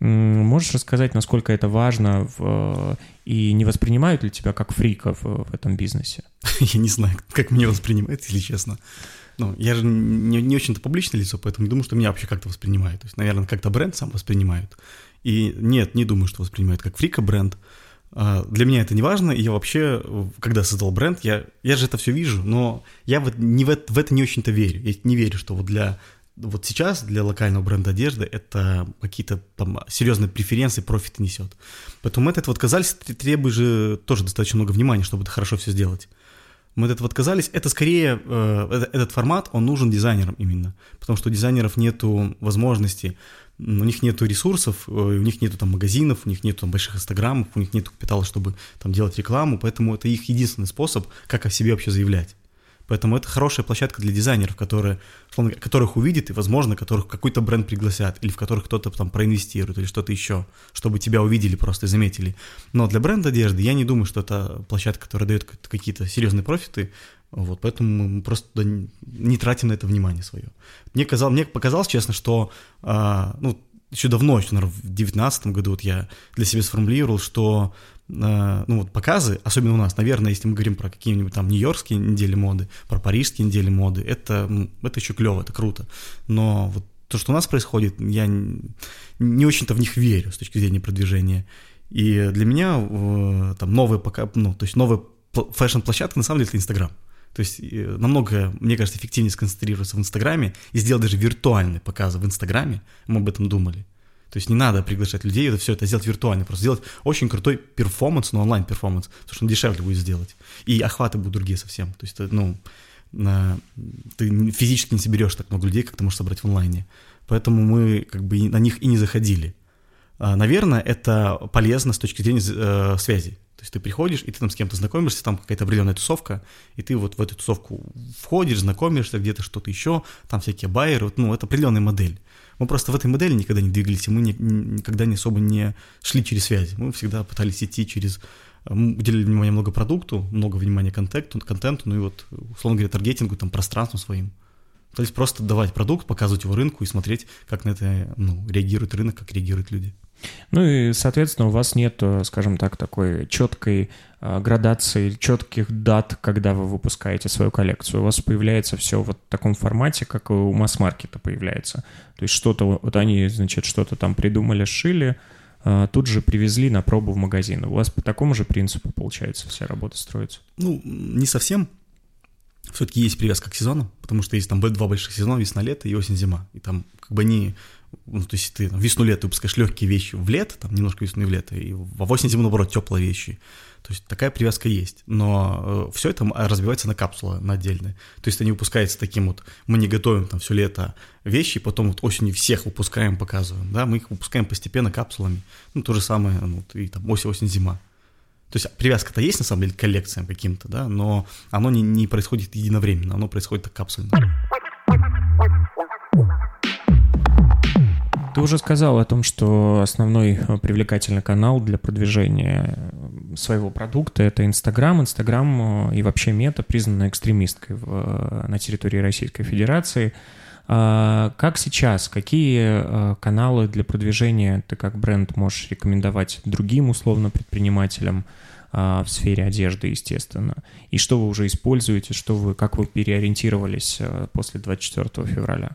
Можешь рассказать, насколько это важно в, и не воспринимают ли тебя как фрика в, в этом бизнесе? Я не знаю, как меня воспринимают, если честно. Ну, я же не, не очень-то публичное лицо, поэтому не думаю, что меня вообще как-то воспринимают. То есть, наверное, как-то бренд сам воспринимают. И нет, не думаю, что воспринимают как фрика бренд. А, для меня это не важно, я вообще, когда создал бренд, я, я же это все вижу, но я вот не в, это, в это не очень-то верю. Я не верю, что вот для вот сейчас для локального бренда одежды это какие-то там серьезные преференции, профиты несет. Поэтому мы от этого отказались, требует же тоже достаточно много внимания, чтобы это хорошо все сделать. Мы от этого отказались. Это скорее, э, этот формат, он нужен дизайнерам именно. Потому что у дизайнеров нету возможности у них нету ресурсов, э, у них нету там магазинов, у них нету там больших инстаграмов, у них нету капитала, чтобы там делать рекламу, поэтому это их единственный способ, как о себе вообще заявлять. Поэтому это хорошая площадка для дизайнеров, которые, которых увидят и, возможно, которых какой-то бренд пригласят, или в которых кто-то там проинвестирует, или что-то еще, чтобы тебя увидели просто и заметили. Но для бренда одежды я не думаю, что это площадка, которая дает какие-то серьезные профиты, вот, поэтому мы просто не тратим на это внимание свое. Мне, казалось, мне показалось, честно, что а, ну, еще давно, еще, наверное, в 2019 году вот я для себя сформулировал, что а, ну вот показы, особенно у нас, наверное, если мы говорим про какие-нибудь там нью-йоркские недели моды, про парижские недели моды, это, ну, это еще клево, это круто. Но вот то, что у нас происходит, я не очень-то в них верю с точки зрения продвижения. И для меня там новая пока, ну, то есть новая фэшн-площадка на самом деле это Инстаграм. То есть намного, мне кажется, эффективнее сконцентрироваться в Инстаграме и сделать даже виртуальные показы в Инстаграме. Мы об этом думали. То есть не надо приглашать людей, это все это сделать виртуально, просто сделать очень крутой перформанс, ну онлайн перформанс, потому что он дешевле будет сделать. И охваты будут другие совсем. То есть, ну, на, ты физически не соберешь так много людей, как ты можешь собрать в онлайне. Поэтому мы как бы на них и не заходили. А, наверное, это полезно с точки зрения э, связи. То есть ты приходишь, и ты там с кем-то знакомишься, там какая-то определенная тусовка, и ты вот в эту тусовку входишь, знакомишься, где-то что-то еще, там всякие байеры, вот, ну, это определенная модель. Мы просто в этой модели никогда не двигались, и мы не, никогда не особо не шли через связи. Мы всегда пытались идти через мы уделили внимание много продукту, много внимания контенту, контенту, ну и вот, условно говоря, таргетингу, там, пространству своим. То есть просто давать продукт, показывать его рынку и смотреть, как на это ну, реагирует рынок, как реагируют люди. Ну и, соответственно, у вас нет, скажем так, такой четкой а, градации, четких дат, когда вы выпускаете свою коллекцию. У вас появляется все вот в таком формате, как у масс-маркета появляется. То есть что-то, вот они, значит, что-то там придумали, шили, а, тут же привезли на пробу в магазин. У вас по такому же принципу, получается, вся работа строится? Ну, не совсем. Все-таки есть привязка к сезону, потому что есть там два больших сезона, весна-лето и осень-зима. И там как бы они ну, то есть ты весну-лето выпускаешь легкие вещи в лето, там немножко весну и в лето, и в осень зиму, наоборот, теплые вещи. То есть такая привязка есть. Но э, все это разбивается на капсулы, на отдельные. То есть они выпускаются таким вот, мы не готовим там все лето вещи, потом вот осенью всех выпускаем, показываем, да, мы их выпускаем постепенно капсулами. Ну, то же самое, ну, и там осень, осень, зима. То есть привязка-то есть, на самом деле, к коллекциям каким-то, да, но оно не, не происходит единовременно, оно происходит так капсульно. Ты уже сказал о том, что основной э, привлекательный канал для продвижения э, своего продукта — это Инстаграм. Инстаграм э, и вообще мета признана экстремисткой в, на территории Российской Федерации. А, как сейчас? Какие каналы для продвижения ты как бренд можешь рекомендовать другим условно предпринимателям в сфере одежды, естественно? И что вы уже используете, что вы, как вы переориентировались после 24 февраля?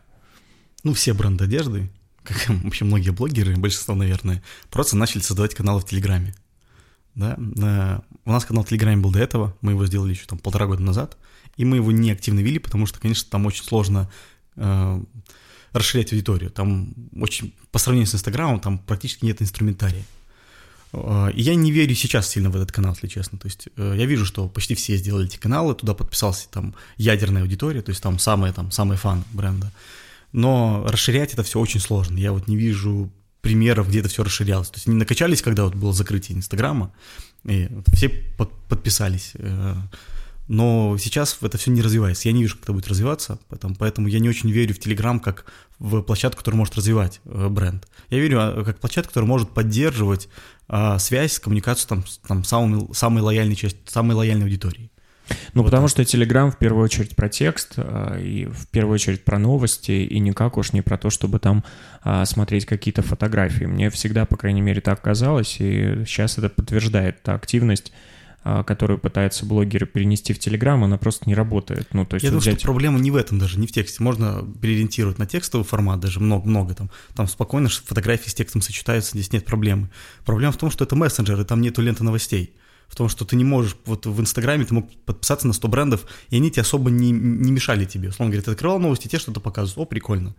Ну, все бренды одежды, как вообще многие блогеры, большинство, наверное, просто начали создавать каналы в Телеграме. да, у нас канал в Телеграме был до этого, мы его сделали еще там полтора года назад, и мы его не активно вели, потому что, конечно, там очень сложно э, расширять аудиторию. Там очень, по сравнению с Инстаграмом, там практически нет инструментария. Э, и я не верю сейчас сильно в этот канал, если честно. То есть э, я вижу, что почти все сделали эти каналы, туда подписался там ядерная аудитория, то есть там самые, там, самые фан бренда. Но расширять это все очень сложно. Я вот не вижу примеров, где это все расширялось. То есть они накачались, когда вот было закрытие Инстаграма, и все под, подписались. Э, но сейчас это все не развивается. Я не вижу, как это будет развиваться, поэтому, поэтому я не очень верю в Telegram как в площадку, которая может развивать э, бренд. Я верю а, как площадку, которая может поддерживать а, связь, коммуникацию там, там самой, самой лояльной части, самой лояльной аудитории. Ну, вот потому так. что Telegram в первую очередь про текст, а, и в первую очередь про новости, и никак уж не про то, чтобы там а, смотреть какие-то фотографии. Мне всегда, по крайней мере, так казалось, и сейчас это подтверждает та активность, а, которую пытаются блогеры перенести в Телеграм, она просто не работает. Ну, то есть Я думаю, взять... что проблема не в этом даже, не в тексте. Можно переориентировать на текстовый формат даже много-много там. Там спокойно фотографии с текстом сочетаются, здесь нет проблемы. Проблема в том, что это мессенджер, и там нету ленты новостей. В том, что ты не можешь, вот в Инстаграме ты мог подписаться на 100 брендов, и они тебе особо не, не мешали тебе. Условно говоря, ты открывал новости, тебе что-то показывают, о, прикольно.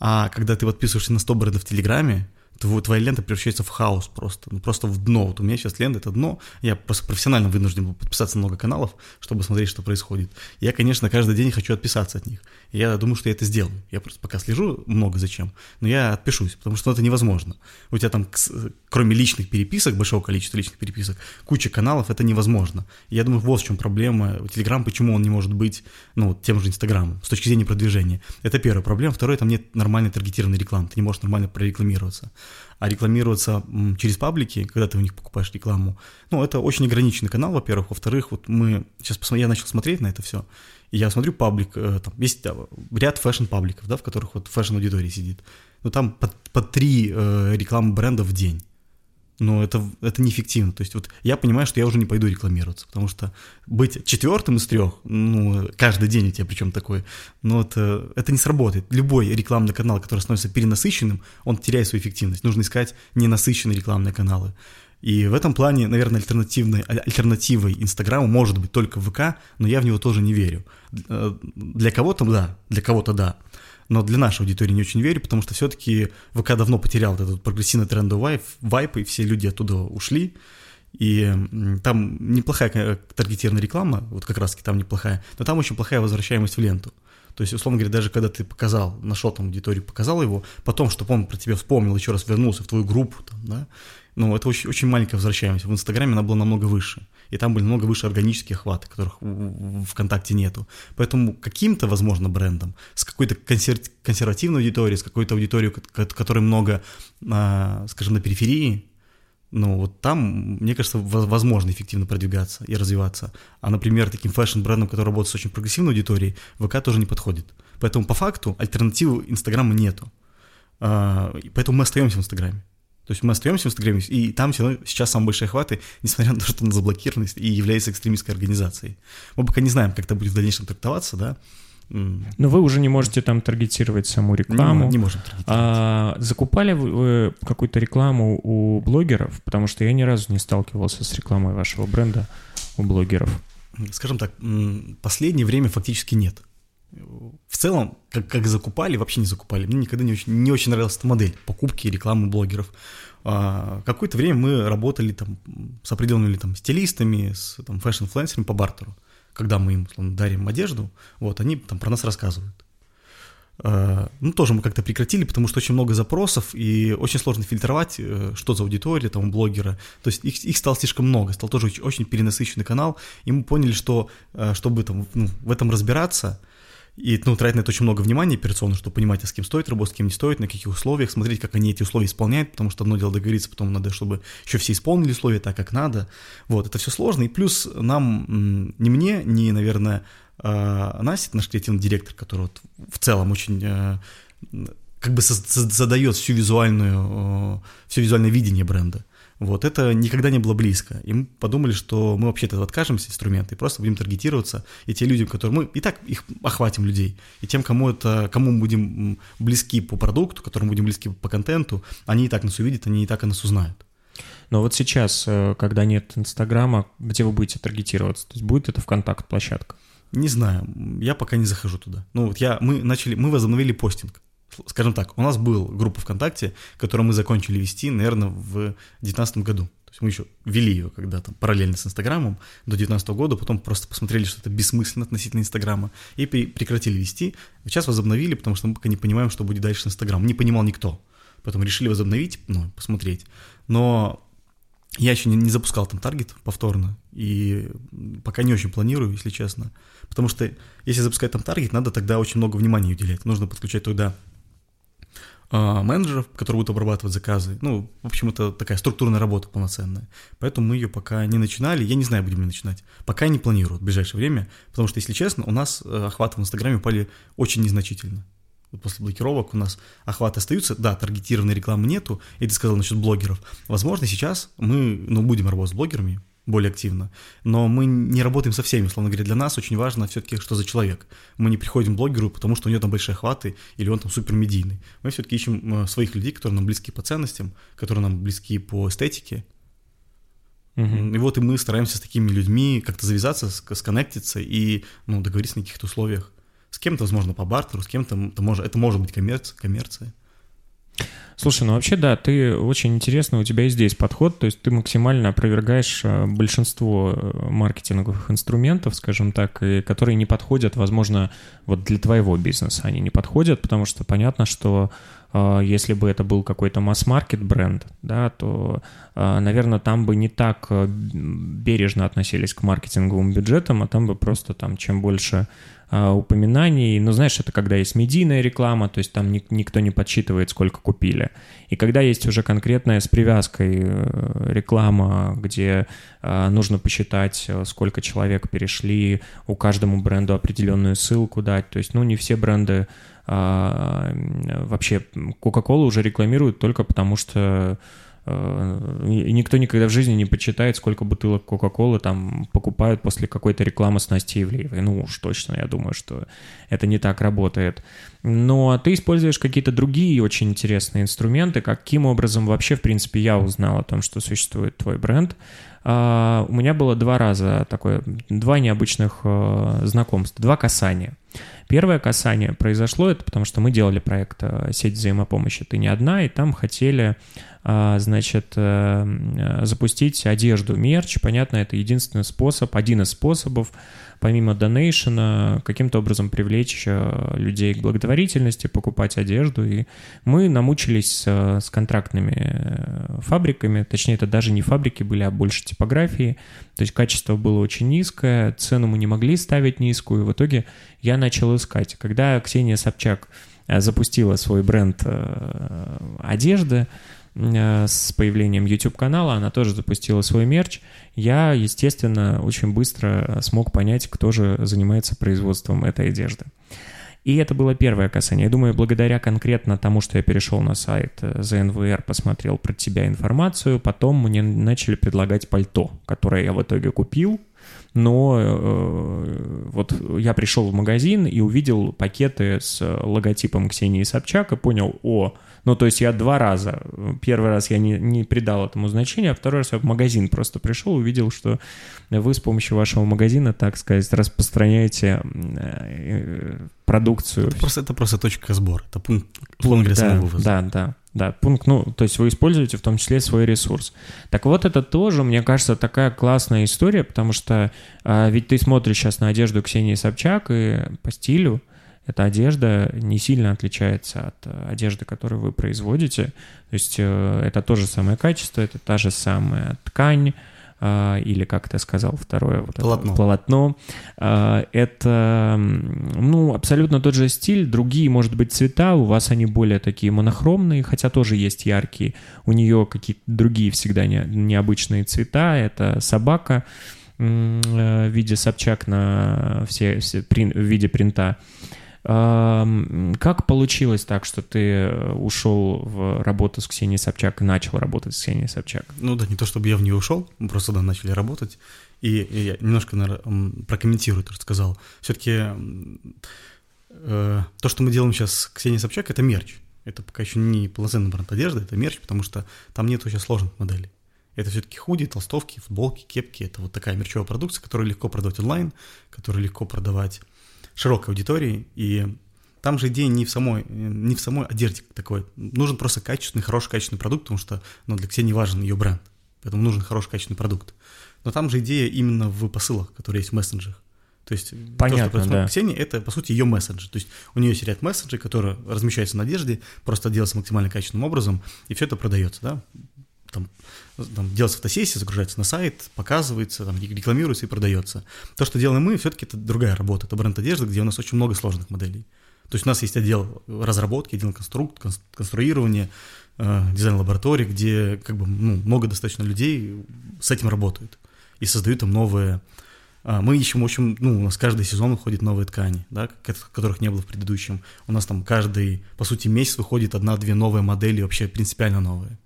А когда ты подписываешься на 100 брендов в Телеграме, твоя лента превращается в хаос просто, ну просто в дно. Вот у меня сейчас лента — это дно, я просто профессионально вынужден был подписаться на много каналов, чтобы смотреть, что происходит. Я, конечно, каждый день хочу отписаться от них. Я думаю, что я это сделаю. Я просто пока слежу много зачем, но я отпишусь, потому что это невозможно. У тебя там, кроме личных переписок, большого количества личных переписок, куча каналов, это невозможно. Я думаю, вот в чем проблема. Телеграм, почему он не может быть, ну, тем же Инстаграмом, с точки зрения продвижения. Это первая проблема. Второе, там нет нормальной таргетированной рекламы, ты не можешь нормально прорекламироваться а рекламироваться через паблики, когда ты у них покупаешь рекламу, ну, это очень ограниченный канал, во-первых. Во-вторых, вот мы, сейчас посмотри, я начал смотреть на это все, и я смотрю паблик, э, там есть да, ряд fashion-пабликов, да, в которых вот fashion-аудитория сидит. Ну, там по, по три э, рекламы брендов в день но это, это неэффективно. То есть вот я понимаю, что я уже не пойду рекламироваться, потому что быть четвертым из трех, ну, каждый день у тебя причем такой, но это, это не сработает. Любой рекламный канал, который становится перенасыщенным, он теряет свою эффективность. Нужно искать ненасыщенные рекламные каналы. И в этом плане, наверное, альтернативной, альтернативой Инстаграму может быть только ВК, но я в него тоже не верю. Э, для кого-то да, для кого-то да но для нашей аудитории не очень верю, потому что все-таки ВК давно потерял этот прогрессивный трендовый вайп, и все люди оттуда ушли, и там неплохая таргетированная реклама, вот как раз-таки там неплохая, но там очень плохая возвращаемость в ленту. То есть, условно говоря, даже когда ты показал, нашел там аудиторию, показал его, потом, чтобы он про тебя вспомнил, еще раз вернулся в твою группу, там, да, ну, это очень, очень маленькая возвращаемость. В Инстаграме она была намного выше. И там были намного выше органические охваты, которых ВКонтакте нету. Поэтому каким-то, возможно, брендом, с какой-то консер... консервативной аудиторией, с какой-то аудиторией, которая много, а, скажем, на периферии, ну, вот там, мне кажется, возможно эффективно продвигаться и развиваться. А, например, таким fashion-брендом, который работает с очень прогрессивной аудиторией, ВК тоже не подходит. Поэтому, по факту, альтернативы Инстаграма нету. А, поэтому мы остаемся в Инстаграме. То есть мы остаемся в Инстаграме, и там все равно сейчас самые большие охваты, несмотря на то, что он заблокирован и является экстремистской организацией. Мы пока не знаем, как это будет в дальнейшем трактоваться, да. Но вы уже не можете там таргетировать саму рекламу. Не, не можем. А, закупали вы какую-то рекламу у блогеров? Потому что я ни разу не сталкивался с рекламой вашего бренда у блогеров. Скажем так, последнее время фактически нет в целом, как, как закупали, вообще не закупали. Мне никогда не очень, не очень нравилась эта модель покупки и рекламы блогеров. А, какое-то время мы работали там с определенными там стилистами, с там fashion-инфлюенсерами по бартеру. Когда мы им условно, дарим одежду, вот, они там про нас рассказывают. А, ну, тоже мы как-то прекратили, потому что очень много запросов, и очень сложно фильтровать, э, что за аудитория там у блогера. То есть их, их стало слишком много, стал тоже очень, очень перенасыщенный канал, и мы поняли, что э, чтобы там, ну, в этом разбираться, и ну, тратить на это очень много внимания операционно, чтобы понимать, а с кем стоит работать, с кем не стоит, на каких условиях, смотреть, как они эти условия исполняют, потому что одно дело договориться, потом надо, чтобы еще все исполнили условия так, как надо. Вот, это все сложно. И плюс нам, не мне, не, наверное, а, Настя, наш креативный директор, который вот в целом очень э, как бы задает всю визуальную, э, все визуальное видение бренда. Вот, это никогда не было близко. И мы подумали, что мы вообще от этого откажемся инструмента и просто будем таргетироваться. И те люди, которые мы и так их охватим людей, и тем, кому это, кому мы будем близки по продукту, которым будем близки по контенту, они и так нас увидят, они и так и нас узнают. Но вот сейчас, э, когда нет Инстаграма, где вы будете таргетироваться? То есть будет это ВКонтакт-площадка? Не знаю, я пока не захожу туда. Ну вот я, мы начали, мы возобновили постинг. Скажем так, у нас был группа ВКонтакте, которую мы закончили вести, наверное, в 2019 году. То есть мы еще вели ее когда-то параллельно с Инстаграмом до 2019 года, потом просто посмотрели, что это бессмысленно относительно Инстаграма, и прекратили вести. Сейчас возобновили, потому что мы пока не понимаем, что будет дальше с Инстаграмом. Не понимал никто. Поэтому решили возобновить, ну, посмотреть. Но я еще не, не запускал там таргет повторно, и пока не очень планирую, если честно. Потому что если запускать там таргет, надо тогда очень много внимания уделять. Нужно подключать э, менеджеров, которые будут обрабатывать заказы. Ну, в общем, это такая структурная работа полноценная. Поэтому мы ее пока не начинали. Я не знаю, будем ли начинать. Пока не планирую в ближайшее время, потому что, если честно, у нас э, охваты в Инстаграме упали очень незначительно вот после блокировок у нас охваты остаются, да, таргетированной рекламы нету, и ты сказал насчет блогеров. Возможно, сейчас мы, ну, будем работать с блогерами более активно, но мы не работаем со всеми, условно говоря, для нас очень важно все-таки, что за человек. Мы не приходим к блогеру, потому что у него там большие охваты, или он там супер медийный. Мы все-таки ищем э, своих людей, которые нам близки по ценностям, которые нам близки по эстетике, Uh-huh. И вот и мы стараемся с такими людьми как-то завязаться, сконнектиться и ну, договориться на каких-то условиях. С кем-то, возможно, по бартеру, с кем-то это может, это может быть коммерция, коммерция. Слушай, ну вообще, да, ты очень интересно, у тебя и здесь подход, то есть ты максимально опровергаешь э, большинство э, маркетинговых инструментов, скажем так, и которые не подходят, возможно, вот для твоего бизнеса они не подходят, потому что понятно, что если бы это был какой-то масс-маркет бренд, да, то, наверное, там бы не так бережно относились к маркетинговым бюджетам, а там бы просто там чем больше а, упоминаний. Но знаешь, это когда есть медийная реклама, то есть там никто не подсчитывает, сколько купили. И когда есть уже конкретная с привязкой э, реклама, где а, нужно посчитать, э, сколько человек перешли, у каждому бренду определенную ссылку дать. То есть, ну, не все бренды а, вообще Coca-Cola уже рекламируют только потому, что и никто никогда в жизни не почитает, сколько бутылок Кока-Колы там покупают после какой-то рекламы с Настей Ивлеевой. Ну уж точно, я думаю, что это не так работает. Но ты используешь какие-то другие очень интересные инструменты. Каким образом вообще, в принципе, я узнал о том, что существует твой бренд? Uh, у меня было два раза такое, два необычных знакомства, два касания. Первое касание произошло, это потому что мы делали проект uh, «Сеть взаимопомощи. Ты не одна», и там хотели значит, э, э, запустить одежду, мерч. Понятно, это единственный способ, один из способов, помимо донейшена, каким-то образом привлечь э, людей к благотворительности, покупать одежду. И мы намучились с контрактными фабриками, точнее, это даже не фабрики были, а больше типографии. То есть качество было очень низкое, цену мы не могли ставить низкую. В итоге я начал искать. Когда Ксения Собчак запустила свой бренд одежды, Э, с появлением YouTube-канала, она тоже запустила свой мерч. Я, естественно, очень быстро смог понять, кто же занимается производством этой одежды. И это было первое касание. Я думаю, благодаря конкретно тому, что я перешел на сайт ЗНВР, э, посмотрел про тебя информацию, потом мне начали предлагать пальто, которое я в итоге купил, но э, вот я пришел в магазин и увидел пакеты с логотипом Ксении Собчак и понял, о, ну, то есть я два раза. Первый раз я не, не придал этому значения, а второй раз я в магазин просто пришел, увидел, что вы с помощью вашего магазина, так сказать, распространяете э, продукцию. Это просто, это просто точка сбора, это пункт, пункт для да, вывоза. Да, да, да, пункт, ну, то есть вы используете в том числе свой ресурс. Так вот, это тоже, мне кажется, такая классная история, потому что а, ведь ты смотришь сейчас на одежду Ксении Собчак и по стилю, эта одежда не сильно отличается от э, одежды, которую вы производите. То есть э, это то же самое качество, это та же самая ткань, э, или, как ты сказал, второе вот полотно. Это, полотно. Это, ну, абсолютно тот же стиль, другие, может быть, цвета, у вас они более такие монохромные, хотя тоже есть яркие. У нее какие-то другие всегда не, необычные цвета, это собака в виде Собчак на все, все в виде принта. Как получилось так, что ты э, ушел в работу с Ксенией Собчак и начал работать с Ксенией Собчак? Ну да, не то чтобы я в нее ушел, мы просто да, начали работать. И, и я немножко, наверное, прокомментирую то, что сказал. Все-таки э, то, что мы делаем сейчас с Ксенией Собчак, это мерч. Это пока еще не полноценный бренд одежды, это мерч, потому что там нету сейчас сложных моделей. Это все-таки худи, толстовки, футболки, кепки. Это вот такая мерчевая продукция, которую легко продавать онлайн, которую легко продавать широкой аудитории. И там же идея не в самой, не в самой одежде такой. Нужен просто качественный, хороший качественный продукт, потому что ну, для Ксении важен ее бренд. Поэтому нужен хороший качественный продукт. Но там же идея именно в посылах, которые есть в мессенджерах. То есть Понятно, то, что да. Ксении, это, по сути, ее месседж. То есть у нее есть ряд месседжей, которые размещаются на одежде, просто делаются максимально качественным образом, и все это продается, да. Там, там делается фотосессия, загружается на сайт, показывается, там, рекламируется и продается. То, что делаем мы, все-таки это другая работа. Это бренд одежды, где у нас очень много сложных моделей. То есть у нас есть отдел разработки, отдел конструк, конструирования, э, дизайн-лаборатории, где как бы ну, много достаточно людей с этим работают и создают там новые а, мы ищем, в общем, ну, у нас каждый сезон выходит новые ткани, да, которых не было в предыдущем. У нас там каждый, по сути, месяц выходит одна-две новые модели, вообще принципиально новые.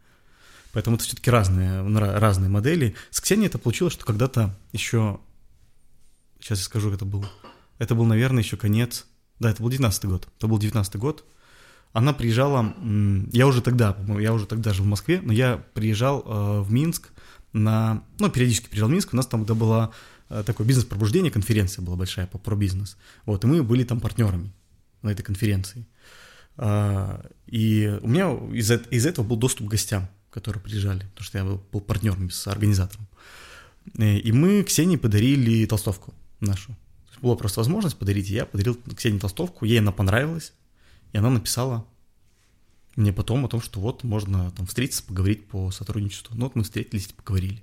Поэтому это все-таки разные, разные модели. С Ксенией это получилось, что когда-то еще, сейчас я скажу, это был, это был, наверное, еще конец, да, это был 19 год, это был 19 год. Она приезжала, я уже тогда, я уже тогда жил в Москве, но я приезжал э, в Минск на, ну, периодически приезжал в Минск, у нас там тогда была Э, такое бизнес-пробуждение, конференция была большая по, про бизнес. Вот, и мы были там партнерами на этой конференции. А, и у меня из, из этого был доступ к гостям, которые приезжали, потому что я был, был партнером с организатором. Э, и мы Ксении подарили толстовку нашу. Была просто возможность подарить, и я подарил Ксении толстовку, ей она понравилась, и она написала мне потом о том, что вот можно там встретиться, поговорить по сотрудничеству. Ну вот мы встретились и поговорили.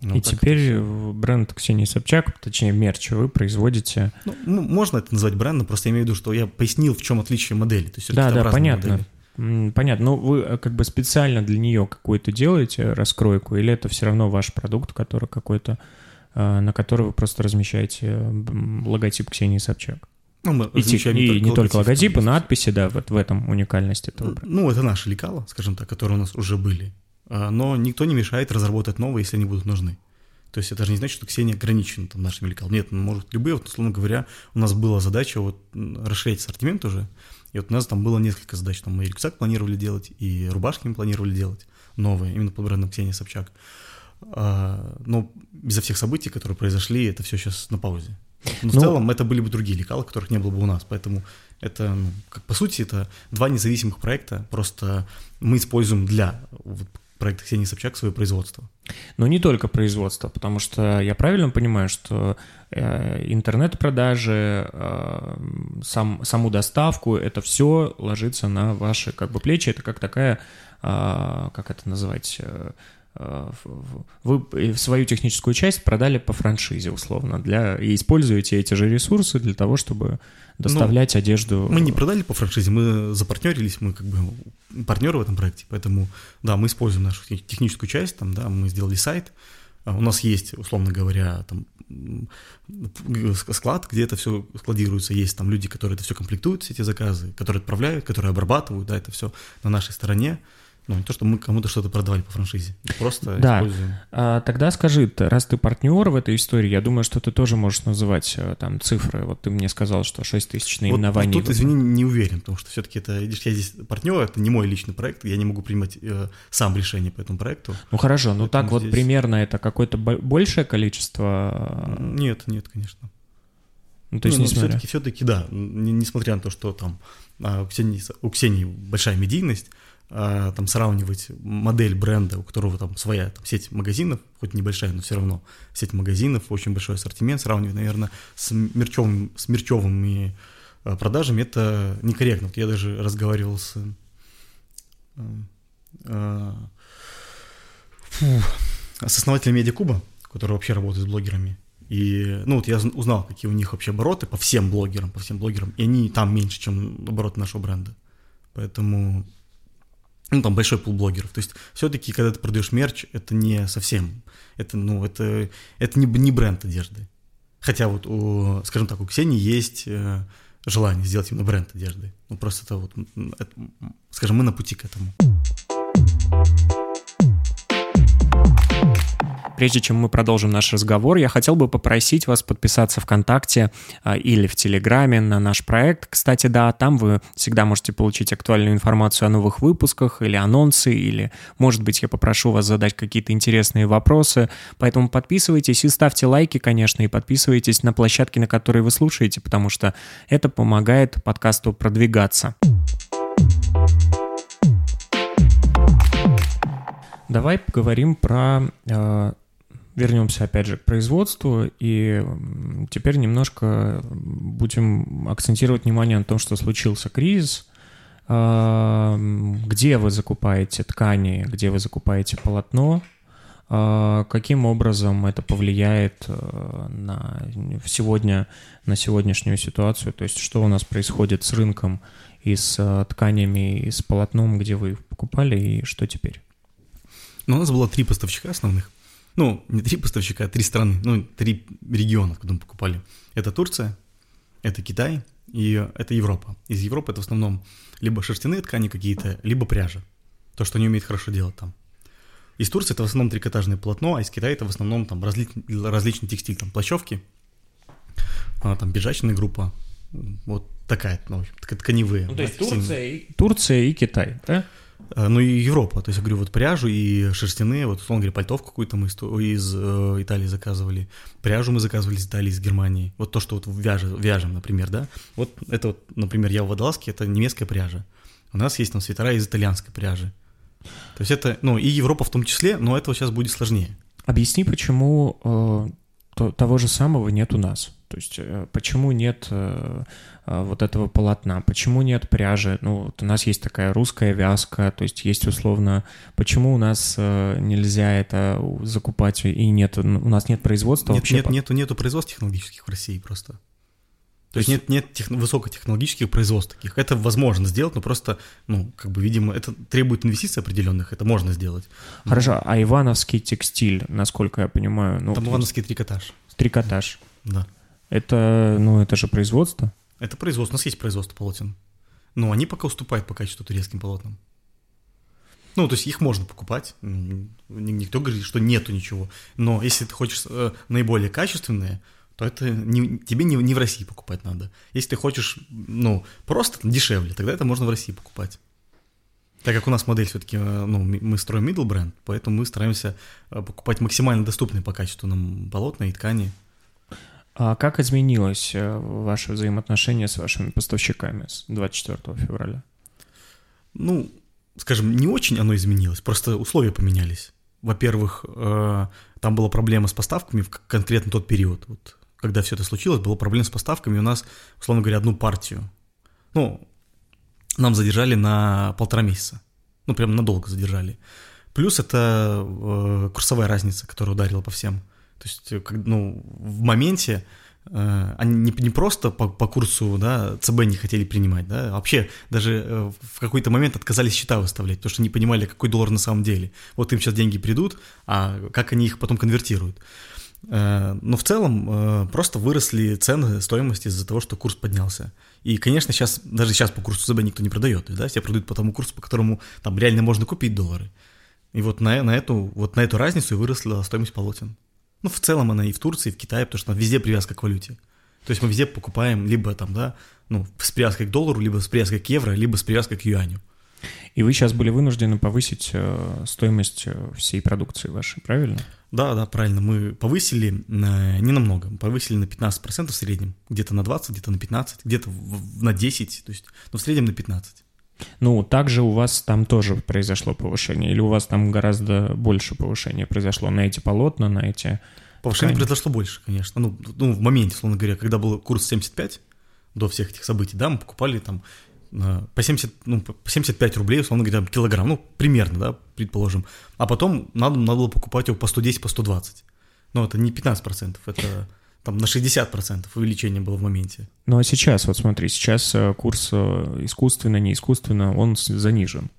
Ну, и теперь бренд Ксении Собчак, точнее мерч, вы производите... Ну, ну, можно это назвать брендом, просто я имею в виду, что я пояснил, в чем отличие модели. То есть да, да, понятно. Модели. Понятно. Но вы э, как бы специально для нее какую-то делаете раскройку, или это все равно ваш продукт, который какой-то, э, на который вы просто размещаете логотип Ксении Собчак? Ну, мы и, те, не, и только не только логотипы, надписи, да, вот в этом уникальность этого. Ну, это наши лекала, скажем так, которые у нас уже были. А, но никто не мешает разработать новые, если они будут нужны. То есть это же не значит, что Ксения ограничена там, нашими лекалами. Нет, ну, может любые, вот, условно говоря, у нас была задача вот расширять ассортимент уже, и вот у нас там было несколько задач. Там мы и рюкзак планировали делать, и рубашки мы планировали делать новые, именно под брендом Ксения Собчак. А, но из-за всех событий, которые произошли, это все сейчас на паузе. Но в ну, целом это были бы другие лекала, которых не было бы у нас. Поэтому это, ну, как по сути, это два независимых проекта. Просто мы используем для вот, проект Ксении Собчак свое производство. Но не только производство, потому что я правильно понимаю, что э, интернет-продажи, э, сам, саму доставку, это все ложится на ваши как бы плечи, это как такая, э, как это называть, э вы свою техническую часть продали по франшизе, условно, для, и используете эти же ресурсы для того, чтобы доставлять ну, одежду. Мы не продали по франшизе, мы запартнерились, мы как бы партнеры в этом проекте, поэтому, да, мы используем нашу техническую часть, там, да, мы сделали сайт, а у нас есть, условно говоря, там склад, где это все складируется, есть там люди, которые это все комплектуют, все эти заказы, которые отправляют, которые обрабатывают, да, это все на нашей стороне. Ну, не то, что мы кому-то что-то продавали по франшизе, просто да. используем. А, тогда скажи, раз ты партнер в этой истории, я думаю, что ты тоже можешь называть э, там цифры. Вот ты мне сказал, что 6 тысяч наименований. Вот, тут, извини, не уверен, потому что все-таки это, видишь, я здесь партнер, это не мой личный проект, я не могу принимать э, сам решение по этому проекту. Ну хорошо, ну так здесь... вот примерно это какое-то большее количество? Нет, нет, конечно. Ну, то есть, не, ну, все-таки, все-таки, да, несмотря на то, что там а, у Ксении, у Ксении большая медийность, а, там сравнивать модель бренда, у которого там своя там, сеть магазинов, хоть небольшая, но все равно сеть магазинов, очень большой ассортимент, сравнивать, наверное, с мерчевым, с мерчевыми а, продажами, это некорректно. Вот я даже разговаривал с, а, фу, с основателем Медиакуба, который вообще работает с блогерами, и, ну, вот я узнал, какие у них вообще обороты по всем блогерам, по всем блогерам, и они там меньше, чем обороты нашего бренда. Поэтому ну, там большой пул блогеров. То есть все-таки, когда ты продаешь мерч, это не совсем, это, ну, это, это не, не бренд одежды. Хотя вот, у, скажем так, у Ксении есть э, желание сделать именно бренд одежды. Ну, просто это вот, это, скажем, мы на пути к этому. Прежде чем мы продолжим наш разговор, я хотел бы попросить вас подписаться ВКонтакте а, или в Телеграме на наш проект. Кстати, да, там вы всегда можете получить актуальную информацию о новых выпусках или анонсы, или, может быть, я попрошу вас задать какие-то интересные вопросы. Поэтому подписывайтесь и ставьте лайки, конечно, и подписывайтесь на площадки, на которые вы слушаете, потому что это помогает подкасту продвигаться. Давай поговорим про... Э, вернемся опять же к производству, и теперь немножко будем акцентировать внимание на том, что случился кризис, э, где вы закупаете ткани, где вы закупаете полотно, э, каким образом это повлияет на сегодня на сегодняшнюю ситуацию, то есть что у нас происходит с рынком и с тканями, и с полотном, где вы их покупали, и что теперь? Ну, у нас было три поставщика основных. Ну, не три поставщика, а три страны, ну, три региона, куда мы покупали. Это Турция, это Китай и это Европа. Из Европы это в основном либо шерстяные ткани какие-то, либо пряжа. То, что они умеют хорошо делать там. Из Турции это в основном трикотажное полотно, а из Китая это в основном там разли... различный текстиль, там плащевки, а, там бежачная группа, вот такая, ну, тканевые. Ну, то есть Турция и, Турция и Китай, да? Э, ну и Европа, то есть я говорю, вот пряжу и шерстяные, вот условно говоря, пальтов какую-то мы из э, Италии заказывали, пряжу мы заказывали из Италии, из Германии, вот то, что вот вяжем, вяжем, например, да, вот это вот, например, я в Водолазке, это немецкая пряжа, у нас есть там свитера из итальянской пряжи, то есть это, ну и Европа в том числе, но этого сейчас будет сложнее. Объясни, почему э, то, того же самого нет у нас. То есть э, почему нет э, э, вот этого полотна, почему нет пряжи? Ну, вот у нас есть такая русская вязка, то есть есть условно, почему у нас нельзя это закупать и нет, у нас нет производства нет, вообще? Нет, нету, нету производств технологических в России просто. То есть нет, нет тех, высокотехнологических производств таких. Это возможно сделать, но просто, ну, как бы, видимо, это требует инвестиций определенных, это можно сделать. Хорошо, а ивановский текстиль, насколько я понимаю? Ну, Там ивановский трикотаж. Трикотаж. Да. Это, ну, это же производство? Это производство. У нас есть производство полотен. Но они пока уступают по качеству турецким полотнам. Ну, то есть их можно покупать. Никто говорит, что нету ничего. Но если ты хочешь э, наиболее качественные, то это не, тебе не, не в России покупать надо. Если ты хочешь, ну, просто дешевле, тогда это можно в России покупать. Так как у нас модель все-таки, э, ну, мы строим middle бренд, поэтому мы стараемся э, покупать максимально доступные по качеству нам полотна и ткани. А как изменилось э, ваше взаимоотношение с вашими поставщиками с 24 февраля? Ну, скажем, не очень оно изменилось, просто условия поменялись. Во-первых, там была проблема с поставками в конкретно тот период. Вот когда все это случилось, была проблема с поставками, у нас, условно говоря, одну партию. Ну, нам задержали на полтора месяца. Ну, прям надолго задержали. Плюс это э, курсовая разница, которая ударила по всем. То есть, э, как, ну, в моменте э, они не, не просто по, по курсу, да, ЦБ не хотели принимать, да, а вообще даже э, в какой-то момент отказались счета выставлять, потому что не понимали, какой доллар на самом деле. Вот им сейчас деньги придут, а как они их потом конвертируют. Э, но в целом э, просто выросли цены, стоимости из-за того, что курс поднялся. И, конечно, сейчас, даже сейчас по курсу ЦБ никто не продает, да, все продают по тому курсу, по которому там реально можно купить доллары. И вот на, на, эту, вот на эту разницу и выросла стоимость полотен. Ну, в целом она и в Турции, и в Китае, потому что везде привязка к валюте. То есть мы везде покупаем либо там, да, ну, с привязкой к доллару, либо с привязкой к евро, либо с привязкой к юаню. И вы сейчас были вынуждены повысить э, стоимость всей продукции вашей, правильно? Да, да, правильно. Мы повысили не намного, повысили на 15% в среднем, где-то на 20, где-то на 15, где-то на 10, то есть, но в среднем на 15. Ну, также у вас там тоже произошло повышение, или у вас там гораздо больше повышения произошло на эти полотна, на эти... Повышение ткани? произошло больше, конечно. Ну, ну, в моменте, условно говоря, когда был курс 75, до всех этих событий, да, мы покупали там по 70, ну, по 75 рублей, условно говоря, килограмм, ну, примерно, да, предположим. А потом надо, надо было покупать его по 110, по 120. Но это не 15%, это там на 60% увеличение было в моменте. Ну а сейчас, вот смотри, сейчас э, курс э, искусственно, не искусственно, он занижен.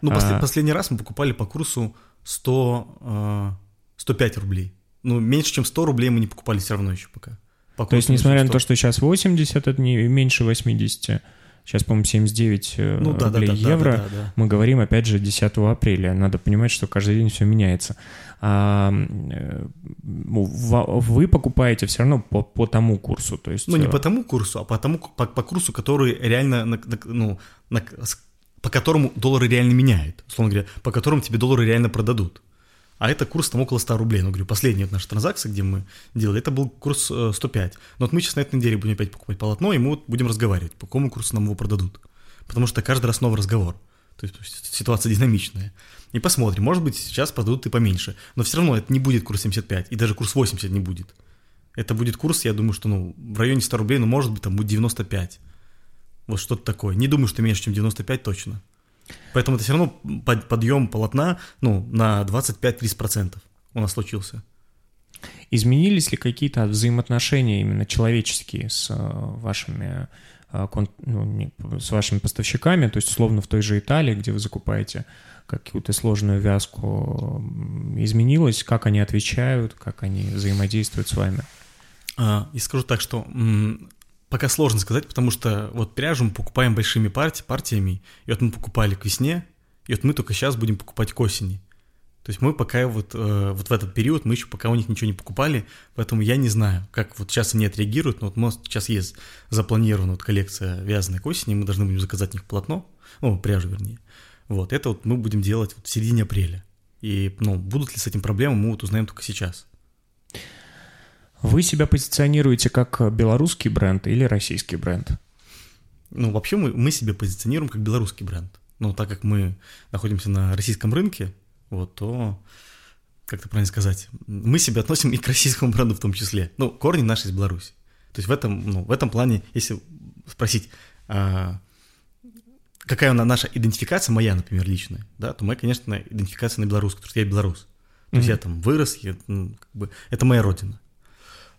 Ну, а... последний раз мы покупали по курсу 100, 105 э, рублей. Ну, меньше, чем 100 рублей мы не покупали все равно еще пока. По то есть, несмотря на то, что сейчас 80, это не меньше 80, Сейчас, по-моему, 79 э, ну, да, рублей да, да, евро. Да, да, да, да. Мы говорим, опять же, 10 апреля. Надо понимать, что каждый день все меняется. А, э, вы покупаете все равно по, по тому курсу, то есть... Ну, не э, по тому курсу, а по, тому, по, по курсу, который реально, ну, на, по которому доллары реально меняют, условно говоря, по которому тебе доллары реально продадут. А это курс там около 100 рублей. Ну, говорю, последняя наша транзакция, где мы делали, это был курс 105. Но вот мы сейчас на этой неделе будем опять покупать полотно, и мы вот будем разговаривать, по какому курсу нам его продадут. Потому что каждый раз новый разговор. То есть ситуация динамичная. И посмотрим, может быть, сейчас продадут и поменьше. Но все равно это не будет курс 75, и даже курс 80 не будет. Это будет курс, я думаю, что ну, в районе 100 рублей, но может быть там будет 95. Вот что-то такое. Не думаю, что меньше, чем 95 точно. Поэтому это все равно подъем полотна ну, на 25-30% у нас случился. Изменились ли какие-то взаимоотношения именно человеческие с э, вашими, э, ну, с вашими поставщиками, то есть условно в той же Италии, где вы закупаете какую-то сложную вязку, изменилось, как они отвечают, как они взаимодействуют с вами? А, и скажу так, что Пока сложно сказать, потому что вот пряжу мы покупаем большими партиями, партиями, и вот мы покупали к весне, и вот мы только сейчас будем покупать к осени. То есть мы пока вот, э, вот в этот период, мы еще пока у них ничего не покупали, поэтому я не знаю, как вот сейчас они отреагируют, но вот у нас сейчас есть запланирована вот коллекция вязаной к осени, мы должны будем заказать у них полотно, ну, пряжу вернее. Вот, это вот мы будем делать вот в середине апреля. И, ну, будут ли с этим проблемы, мы вот узнаем только сейчас. Вы себя позиционируете как белорусский бренд или российский бренд? Ну, вообще мы, мы себя позиционируем как белорусский бренд. Но так как мы находимся на российском рынке, вот, то, как это правильно сказать, мы себя относим и к российскому бренду в том числе. Ну, корни наши из Беларуси. То есть в этом, ну, в этом плане, если спросить, а, какая она наша идентификация, моя, например, личная, да, то моя, конечно, идентификация на белорусскую, потому что я белорус. То mm-hmm. есть я там вырос, я, ну, как бы, это моя родина.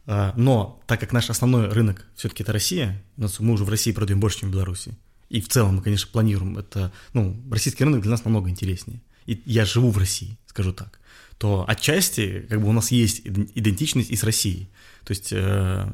А, но так как наш основной рынок все-таки это Россия, мы уже в России продаем больше, чем в Беларуси, и в целом мы, конечно, планируем это, ну, российский рынок для нас намного интереснее. И я живу в России, скажу так, то отчасти как бы у нас есть идентичность и с Россией. То есть э,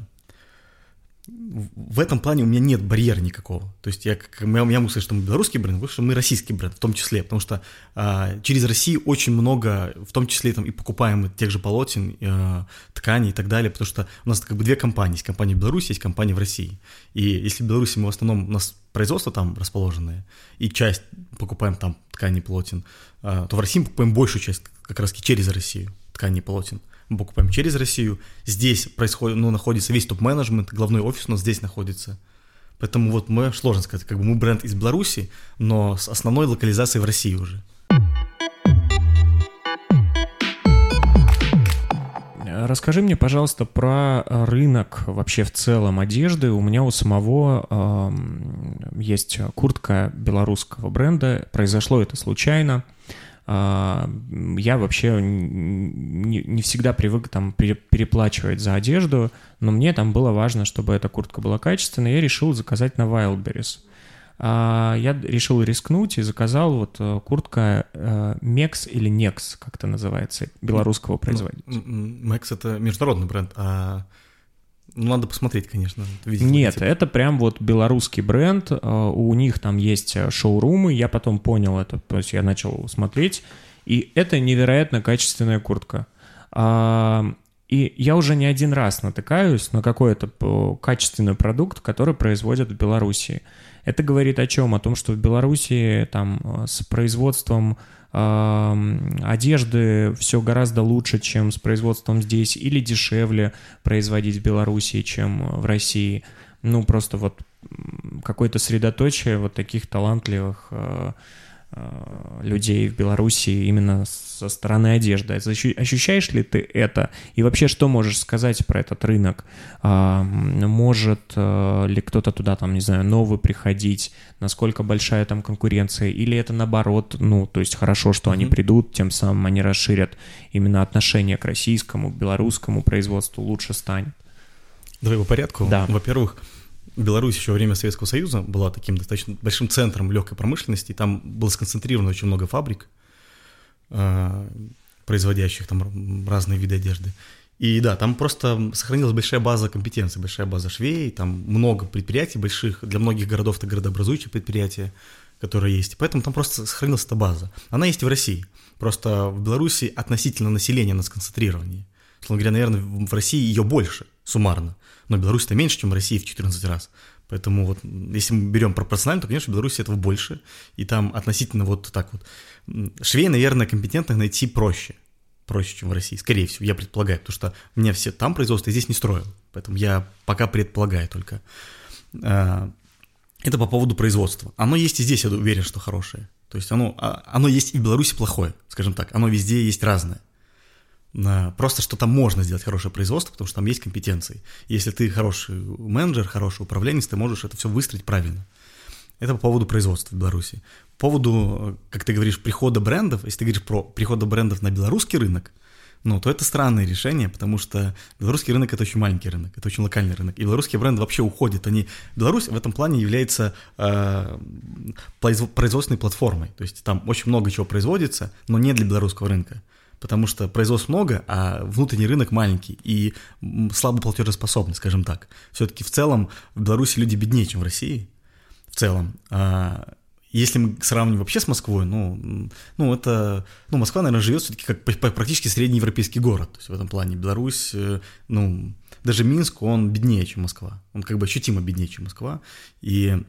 в этом плане у меня нет барьера никакого. То есть я, я, я могу сказать, что мы белорусский бренд, потому что мы российский бренд в том числе, потому что а, через Россию очень много, в том числе там и покупаем тех же полотен, а, тканей и так далее, потому что у нас как бы две компании, есть компания в Беларуси, есть компания в России. И если в Беларуси мы в основном, у нас производство там расположенное, и часть покупаем там ткани полотен, а, то в России мы покупаем большую часть как раз через Россию ткани полотен мы покупаем через Россию. Здесь происходит, ну, находится весь топ-менеджмент, главной офис у нас здесь находится. Поэтому вот мы, сложно сказать, как бы мы бренд из Беларуси, но с основной локализацией в России уже. Расскажи мне, пожалуйста, про рынок вообще в целом одежды. У меня у самого э, есть куртка белорусского бренда. Произошло это случайно. Я вообще не, не всегда привык там переплачивать за одежду, но мне там было важно, чтобы эта куртка была качественная, я решил заказать на Wildberries. А, я решил рискнуть и заказал вот э, куртка э, Mex или Nex, как это называется, белорусского ну, производителя. Mex — это международный бренд, а ну, надо посмотреть, конечно. Нет, типа. это прям вот белорусский бренд. Э, у них там есть э, шоурумы. Я потом понял это. То есть я начал смотреть. И это невероятно качественная куртка. А, и я уже не один раз натыкаюсь на какой-то э, качественный продукт, который производят в Беларуси. Это говорит о чем? О том, что в Беларуси там с производством одежды все гораздо лучше, чем с производством здесь, или дешевле производить в Беларуси, чем в России. Ну, просто вот какое-то средоточие вот таких талантливых э, Э, людей в Беларуси именно со стороны одежды. Ощущаешь ли ты это? И вообще, что можешь сказать про этот рынок? А, может э, ли кто-то туда, там, не знаю, новый приходить? Насколько большая там конкуренция? Или это наоборот, ну, то есть хорошо, что они придут, тем самым они расширят именно отношение к российскому, белорусскому производству, лучше станет? Давай по порядку. Да. Во-первых, Беларусь еще во время Советского Союза была таким достаточно большим центром легкой промышленности, и там было сконцентрировано очень много фабрик, производящих там разные виды одежды. И да, там просто сохранилась большая база компетенций, большая база швей, там много предприятий больших, для многих городов это городообразующие предприятия, которые есть. Поэтому там просто сохранилась эта база. Она есть в России. Просто в Беларуси относительно населения на сконцентрировании. Словно говоря, наверное, в России ее больше суммарно. Но Беларусь это меньше, чем в России в 14 раз. Поэтому вот, если мы берем пропорционально, то, конечно, в Беларуси этого больше. И там относительно вот так вот. Швей, наверное, компетентных найти проще. Проще, чем в России, скорее всего, я предполагаю. Потому что меня все там производство, я здесь не строил. Поэтому я пока предполагаю только. А, это по поводу производства. Оно есть и здесь, я уверен, что хорошее. То есть оно, а, оно есть и в Беларуси плохое, скажем так. Оно везде есть разное. Просто что там можно сделать хорошее производство, потому что там есть компетенции. Если ты хороший менеджер, хороший управленец, ты можешь это все выстроить правильно. Это по поводу производства в Беларуси. По поводу, как ты говоришь, прихода брендов, если ты говоришь про прихода брендов на белорусский рынок, ну, то это странное решение, потому что белорусский рынок – это очень маленький рынок, это очень локальный рынок, и белорусские бренды вообще уходят. Они... Беларусь в этом плане является э, производственной платформой, то есть там очень много чего производится, но не для белорусского рынка потому что производств много, а внутренний рынок маленький и слабо платежеспособный, скажем так. Все-таки в целом в Беларуси люди беднее, чем в России, в целом. А если мы сравним вообще с Москвой, ну, ну это, ну, Москва, наверное, живет все-таки как практически средний европейский город. То есть в этом плане Беларусь, э, ну, даже Минск, он беднее, чем Москва. Он как бы ощутимо беднее, чем Москва. И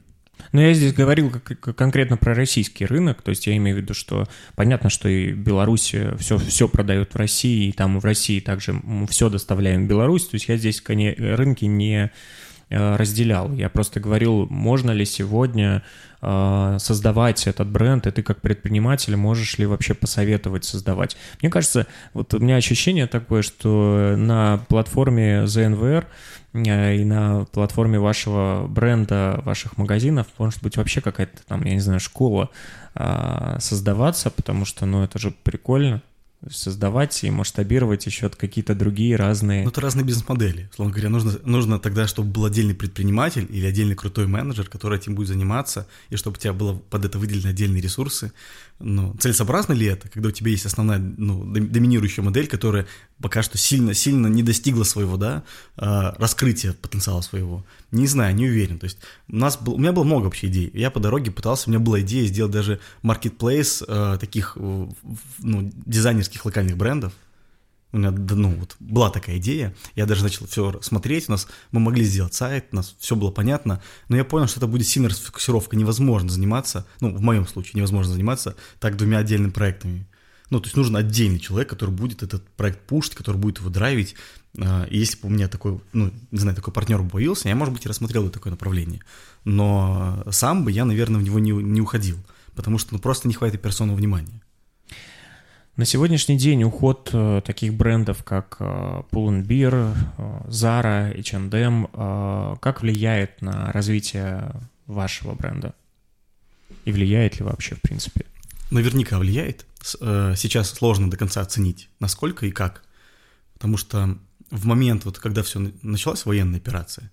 но я здесь говорил конкретно про российский рынок, то есть я имею в виду, что понятно, что и Беларусь все, все продает в России, и там в России также мы все доставляем в Беларусь, то есть я здесь рынки не э, разделял. Я просто говорил, можно ли сегодня э, создавать этот бренд, и ты как предприниматель можешь ли вообще посоветовать создавать. Мне кажется, вот у меня ощущение такое, что на платформе ZNVR Э, и на платформе вашего бренда, ваших магазинов может быть вообще какая-то там, я не знаю, школа создаваться, потому что, ну, это же прикольно создавать и масштабировать еще какие-то другие разные... Ну, это разные бизнес-модели. Словно говоря, нужно, нужно тогда, чтобы был отдельный предприниматель или отдельный крутой менеджер, который этим будет заниматься, и чтобы у тебя было под это выделены отдельные ресурсы, ну, целесообразно ли это, когда у тебя есть основная, ну, доминирующая модель, которая пока что сильно-сильно не достигла своего, да, а, раскрытия потенциала своего? Не знаю, не уверен. То есть у нас был, у меня было много вообще идей. Я по дороге пытался, у меня была идея сделать даже marketplace э, таких, ну, дизайнерских локальных брендов, у меня, ну, вот была такая идея, я даже начал все смотреть, у нас, мы могли сделать сайт, у нас все было понятно, но я понял, что это будет сильная расфокусировка, невозможно заниматься, ну, в моем случае невозможно заниматься так двумя отдельными проектами. Ну, то есть нужен отдельный человек, который будет этот проект пушить, который будет его драйвить, а, и если бы у меня такой, ну, не знаю, такой партнер бы появился, я, может быть, и рассмотрел бы такое направление. Но сам бы я, наверное, в него не, не уходил, потому что ну, просто не хватит персонного внимания. На сегодняшний день уход э, таких брендов, как э, Pull&Bear, э, Zara, H&M, как влияет на развитие вашего бренда? И влияет ли вообще, в принципе? Наверняка влияет. Э, сейчас сложно до конца оценить, насколько и как. Потому что в момент, вот когда все началась военная операция,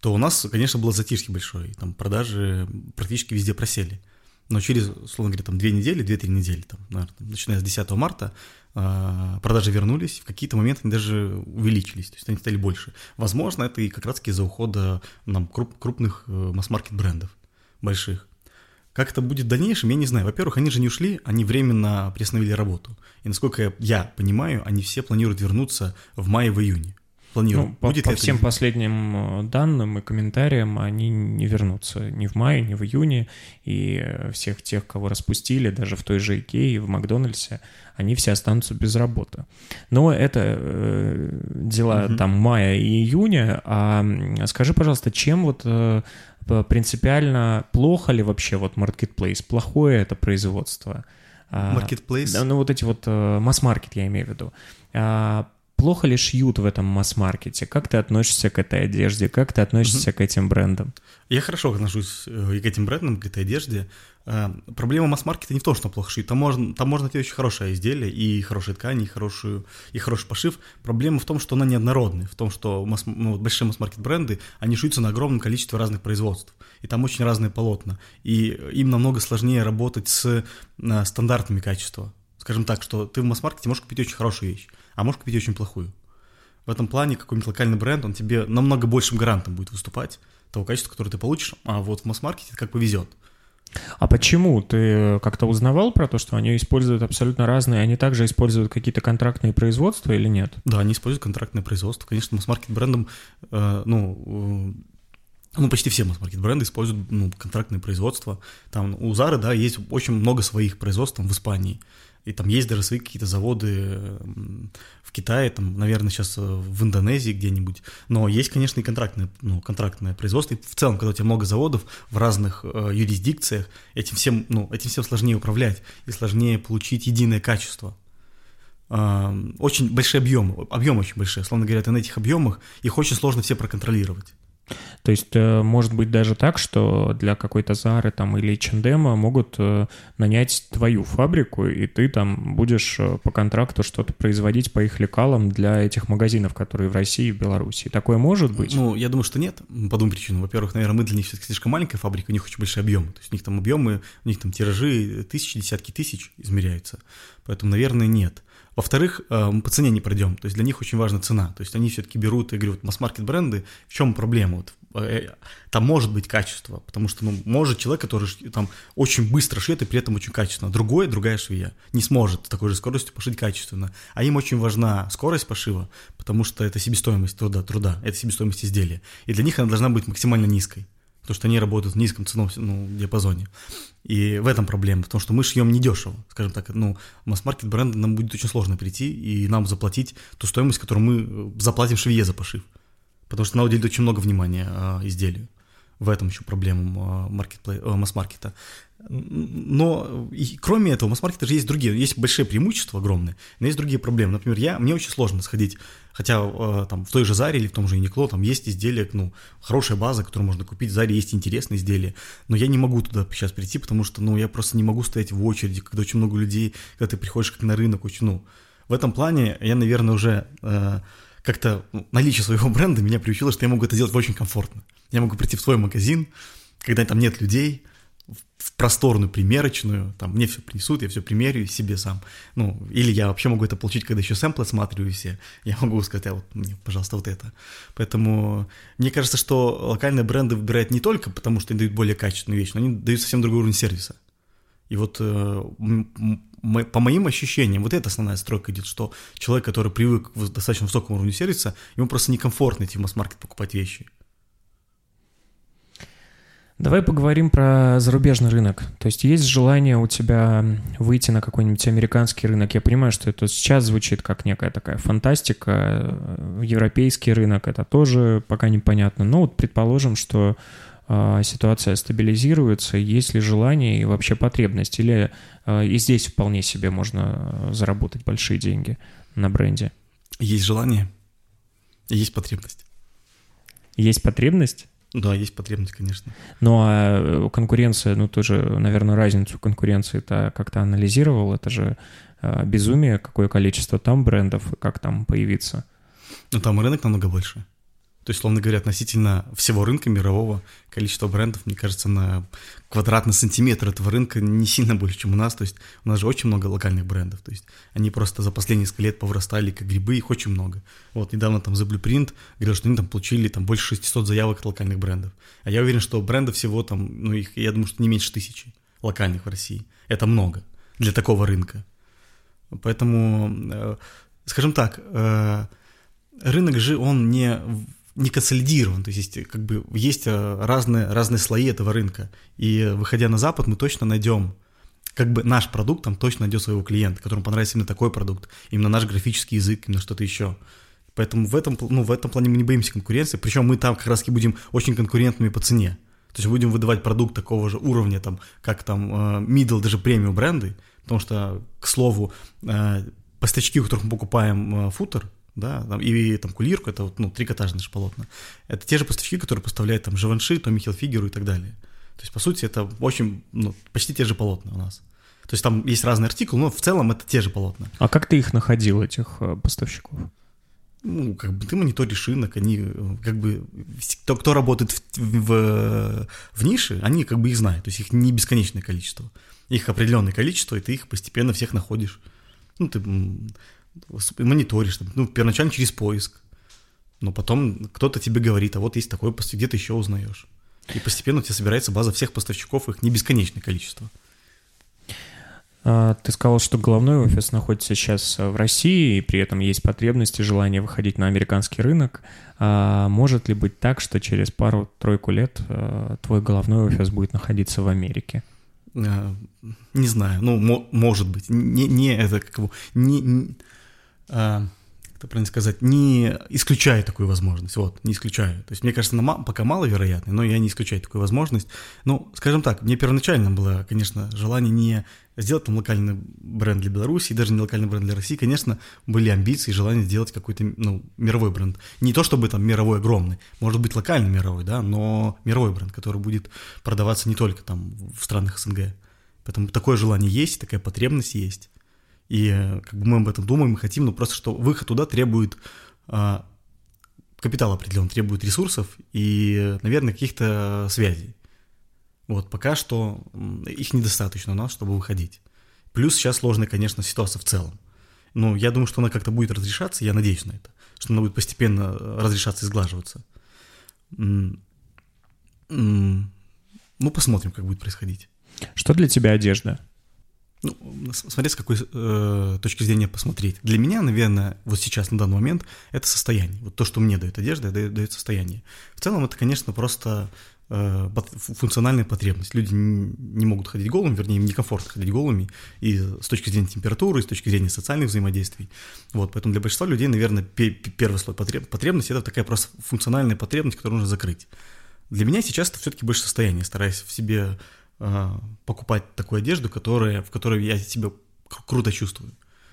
то у нас, конечно, было затишье большое, и там продажи практически везде просели но через, условно говоря, там две недели, две-три недели, там, наверное, начиная с 10 марта, а, продажи вернулись, в какие-то моменты они даже увеличились, то есть они стали больше. Возможно, это и как раз-таки из-за ухода нам круп, крупных э, масс-маркет брендов больших. Как это будет в дальнейшем, я не знаю. Во-первых, они же не ушли, они временно приостановили работу. И насколько я понимаю, они все планируют вернуться в мае, в июне планируем. Ну, Будет по, по всем это... последним э, данным и комментариям они не вернутся ни в мае, ни в июне, и всех тех, кого распустили, даже в той же Икее, в Макдональдсе, они все останутся без работы. Но это э, дела угу. там мая и июня. А скажи, пожалуйста, чем вот э, принципиально плохо ли вообще вот marketplace? Плохое это производство? Marketplace? А, ну вот эти вот э, масс-маркет я имею в виду. Плохо ли шьют в этом масс-маркете? Как ты относишься к этой одежде? Как ты относишься mm-hmm. к этим брендам? Я хорошо отношусь э, и к этим брендам, к этой одежде. Э, проблема масс-маркета не в том, что плохо шьют. Там можно, там можно найти очень хорошее изделие, и хорошие ткани, и, хорошую, и хороший пошив. Проблема в том, что она неоднородная, в том, что масс, ну, большие масс-маркет бренды, они шьются на огромном количестве разных производств. И там очень разные полотна. И им намного сложнее работать с э, стандартами качества. Скажем так, что ты в масс-маркете можешь купить очень хорошую вещь, а можешь купить очень плохую. В этом плане какой-нибудь локальный бренд, он тебе намного большим гарантом будет выступать того качества, которое ты получишь, а вот в масс-маркете как повезет. А почему? Ты как-то узнавал про то, что они используют абсолютно разные, они также используют какие-то контрактные производства или нет? Да, они используют контрактное производство. Конечно, масс-маркет брендом, э, ну, э, ну, почти все масс-маркет бренды используют ну, контрактное производство. Там у Зары, да, есть очень много своих производств там, в Испании. И там есть даже свои какие-то заводы в Китае, там, наверное, сейчас э, в Индонезии где-нибудь. Но есть, конечно, и контрактное, ну, контрактное производство. И в целом, когда у тебя много заводов в разных э, юрисдикциях, этим всем, ну, этим всем сложнее управлять и сложнее получить единое качество. Э, очень большие объемы, объемы очень большие. Словно говоря, ты на этих объемах их очень сложно все проконтролировать. То есть э, может быть даже так, что для какой-то Зары там или Чендема могут э, нанять твою фабрику, и ты там будешь э, по контракту что-то производить по их лекалам для этих магазинов, которые в России и Беларуси. Такое может быть? Ну, я думаю, что нет, по двум причинам. Во-первых, наверное, мы для них все-таки слишком маленькая фабрика, у них очень большие объемы. То есть у них там объемы, у них там тиражи тысячи, десятки тысяч измеряются. Поэтому, наверное, нет. Во-вторых, мы по цене не пройдем. То есть для них очень важна цена. То есть они все-таки берут, говорю, вот масс-маркет бренды, в чем проблема? Вот Э, там может быть качество, потому что, ну, может человек, который там очень быстро шьет и при этом очень качественно. Другой, другая швея не сможет с такой же скоростью пошить качественно. А им очень важна скорость пошива, потому что это себестоимость труда, труда, это себестоимость изделия. И для них она должна быть максимально низкой, потому что они работают в низком ценовом ну, диапазоне. И в этом проблема, потому что мы шьем недешево. Скажем так, ну, масс-маркет бренда нам будет очень сложно прийти и нам заплатить ту стоимость, которую мы э, заплатим швее за пошив потому что она уделит очень много внимания э, изделию. В этом еще проблема э, масс-маркета. Но и, кроме этого, масс-маркета же есть другие, есть большие преимущества огромные, но есть другие проблемы. Например, я, мне очень сложно сходить, хотя э, там в той же Заре или в том же Uniqlo там есть изделия, ну, хорошая база, которую можно купить, в Заре есть интересные изделия, но я не могу туда сейчас прийти, потому что, ну, я просто не могу стоять в очереди, когда очень много людей, когда ты приходишь как на рынок, очень, ну, в этом плане я, наверное, уже э, как-то ну, наличие своего бренда меня приучило, что я могу это делать очень комфортно. Я могу прийти в свой магазин, когда там нет людей, в просторную примерочную, там мне все принесут, я все примерю себе сам. Ну, или я вообще могу это получить, когда еще сэмплы осматриваю все. Я могу сказать, а вот пожалуйста, вот это. Поэтому мне кажется, что локальные бренды выбирают не только потому, что они дают более качественную вещь, но они дают совсем другой уровень сервиса. И вот э, по моим ощущениям, вот эта основная стройка идет, что человек, который привык к достаточно высокому уровню сервиса, ему просто некомфортно идти в масс-маркет покупать вещи. Давай поговорим про зарубежный рынок. То есть есть желание у тебя выйти на какой-нибудь американский рынок. Я понимаю, что это сейчас звучит как некая такая фантастика. Европейский рынок это тоже пока непонятно. Но вот предположим, что а, ситуация стабилизируется, есть ли желание и вообще потребность, или а, и здесь вполне себе можно заработать большие деньги на бренде? Есть желание, есть потребность. Есть потребность? Да, есть потребность, конечно. Ну а э, конкуренция, ну тоже, наверное, разницу конкуренции ты как-то анализировал, это же а, безумие, какое количество там брендов, как там появиться. Ну там рынок намного больше. То есть, словно говоря, относительно всего рынка мирового количество брендов, мне кажется, на квадратный сантиметр этого рынка не сильно больше, чем у нас. То есть у нас же очень много локальных брендов. То есть они просто за последние несколько лет повырастали как грибы, их очень много. Вот недавно там The Blueprint говорил, что они там получили там больше 600 заявок от локальных брендов. А я уверен, что брендов всего там, ну их, я думаю, что не меньше тысячи локальных в России. Это много для такого рынка. Поэтому, э, скажем так, э, рынок же, он не не консолидирован, то есть как бы есть э, разные, разные слои этого рынка. И выходя на Запад, мы точно найдем, как бы наш продукт там точно найдет своего клиента, которому понравится именно такой продукт, именно наш графический язык, именно что-то еще. Поэтому в этом, ну, в этом плане мы не боимся конкуренции, причем мы там как раз таки будем очень конкурентными по цене. То есть будем выдавать продукт такого же уровня, там, как там э, middle, даже премиум бренды, потому что, к слову, э, поставщики, у которых мы покупаем футер, да, там, и там кулирку, это вот, ну, трикотажные же полотна. Это те же поставщики, которые поставляют там Живанши, Томми Хилфигеру и так далее. То есть, по сути, это очень, ну, почти те же полотна у нас. То есть там есть разные артикулы, но в целом это те же полотна. А как ты их находил, этих э, поставщиков? Ну, как бы ты мониторишь рынок, они э, как бы, кто, кто работает в, в, в нише, они как бы их знают, то есть их не бесконечное количество, их определенное количество, и ты их постепенно всех находишь. Ну, ты мониторишь, ну, первоначально через поиск, Но потом кто-то тебе говорит, а вот есть такой, где ты еще узнаешь. И постепенно у тебя собирается база всех поставщиков, их не бесконечное количество. А, ты сказал, что головной офис находится сейчас в России, и при этом есть потребность и желание выходить на американский рынок. А может ли быть так, что через пару-тройку лет а, твой головной офис будет находиться в Америке? Не знаю, ну, может быть. Не, не это как бы... Не, не, это правильно сказать, не исключаю такую возможность, вот, не исключаю. То есть, мне кажется, она пока маловероятная, но я не исключаю такую возможность. Ну, скажем так, мне первоначально было, конечно, желание не сделать там локальный бренд для Беларуси, и даже не локальный бренд для России, конечно, были амбиции, желание сделать какой-то, ну, мировой бренд. Не то чтобы там мировой огромный, может быть локальный мировой, да, но мировой бренд, который будет продаваться не только там в странах СНГ. Поэтому такое желание есть, такая потребность есть. И э, как бы мы об этом думаем и хотим, но просто что выход туда требует а, капитала определенно, требует ресурсов и, наверное, каких-то связей. Вот, пока что их недостаточно у нас, чтобы выходить. Плюс сейчас сложная, конечно, ситуация в целом. Но я думаю, что она как-то будет разрешаться, я надеюсь на это, что она будет постепенно э, разрешаться и сглаживаться. Ну, посмотрим, как будет происходить. Что для тебя одежда? Ну, смотреть, с какой э, точки зрения посмотреть. Для меня, наверное, вот сейчас, на данный момент, это состояние. Вот то, что мне дает одежда, дает, дает состояние. В целом, это, конечно, просто э, функциональная потребность. Люди не могут ходить голыми, вернее, им некомфортно ходить голыми, и с точки зрения температуры, и с точки зрения социальных взаимодействий. Вот, поэтому для большинства людей, наверное, первый слой потребности – это такая просто функциональная потребность, которую нужно закрыть. Для меня сейчас это все-таки больше состояние, стараясь в себе покупать такую одежду, которая, в которой я себя круто чувствую,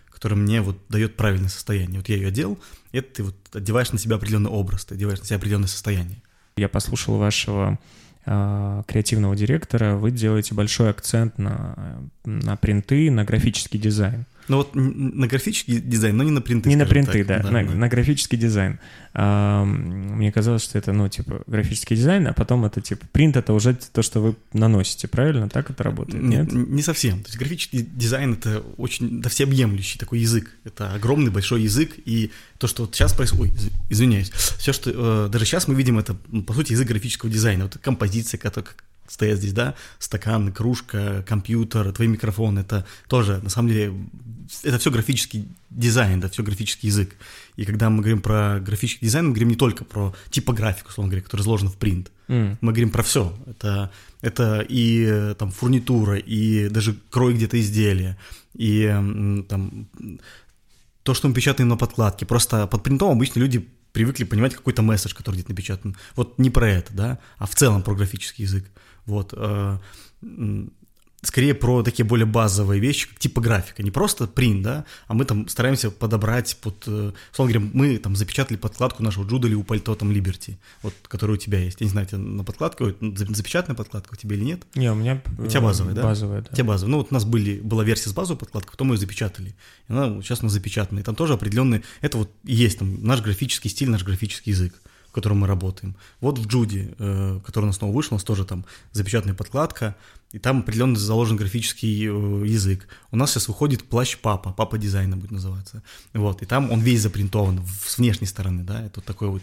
которая мне вот дает правильное состояние. Вот я ее одел, и ты вот одеваешь на себя определенный образ, ты одеваешь на себя определенное состояние. Я послушал вашего э, креативного директора, вы делаете большой акцент на, на принты, на графический дизайн. Ну вот на графический дизайн, но не на принты. Не на принты, так. да, да, на, да, на графический дизайн. А, мне казалось, что это, ну, типа, графический дизайн, а потом это, типа, принт — это уже то, что вы наносите, правильно? Так это работает, нет? Нет, не совсем. То есть графический дизайн — это очень да, всеобъемлющий такой язык. Это огромный большой язык, и то, что вот сейчас происходит... Ой, извиняюсь. Все, что... Э, даже сейчас мы видим, это, по сути, язык графического дизайна. Вот композиция, стоят здесь, да, стакан, кружка, компьютер, твой микрофон, это тоже, на самом деле, это все графический дизайн, да, все графический язык. И когда мы говорим про графический дизайн, мы говорим не только про типографику, условно говоря, которая изложена в принт. М-м. Мы говорим про все. Это, это и там фурнитура, и даже крой где-то изделия, и там то, что мы печатаем на подкладке. Просто под принтом обычно люди привыкли понимать какой-то месседж, который где-то напечатан. Вот не про это, да, а в целом про графический язык. Вот. Э, скорее про такие более базовые вещи, как типографика, не просто принт, да, а мы там стараемся подобрать под, э, условно говоря, мы там запечатали подкладку нашего Джуда или у пальто там Liberty, вот, которая у тебя есть. Я не знаю, на подкладку, запечатанная подкладка у тебя или нет? Не, у меня У тебя базовая, да? Базовая, да. У тебя базовая. Ну, вот у нас были, была версия с базовой подкладкой, потом мы ее запечатали. И она сейчас у нас запечатана. И там тоже определенный, это вот есть там наш графический стиль, наш графический язык в котором мы работаем. Вот в Джуди, э, который у нас снова вышел, у нас тоже там запечатанная подкладка, и там определенно заложен графический э, язык. У нас сейчас выходит плащ папа, папа дизайна будет называться. Вот, и там он весь запринтован с внешней стороны, да, это вот такой вот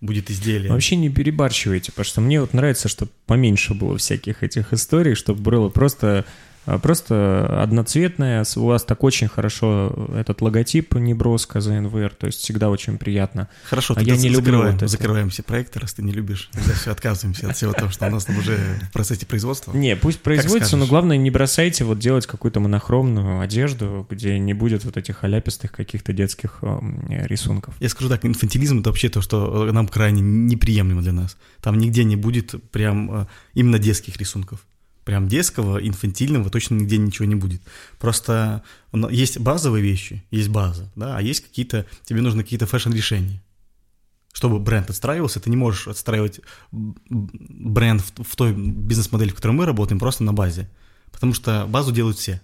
будет изделие. Вообще не перебарщивайте, потому что мне вот нравится, чтобы поменьше было всяких этих историй, чтобы было просто просто одноцветная, у вас так очень хорошо этот логотип неброско за НВР, то есть всегда очень приятно. Хорошо, а я не люблю закрываем, вот закрываем все проекты, раз ты не любишь, тогда все, отказываемся от всего того, что у нас там уже в процессе производства. Не, пусть производится, но главное не бросайте вот делать какую-то монохромную одежду, где не будет вот этих аляпистых каких-то детских рисунков. Я скажу так, инфантилизм — это вообще то, что нам крайне неприемлемо для нас. Там нигде не будет прям э, именно детских рисунков прям детского, инфантильного точно нигде ничего не будет. Просто есть базовые вещи, есть база, да, а есть какие-то, тебе нужны какие-то фэшн-решения. Чтобы бренд отстраивался, ты не можешь отстраивать бренд в, в той бизнес-модели, в которой мы работаем, просто на базе. Потому что базу делают все.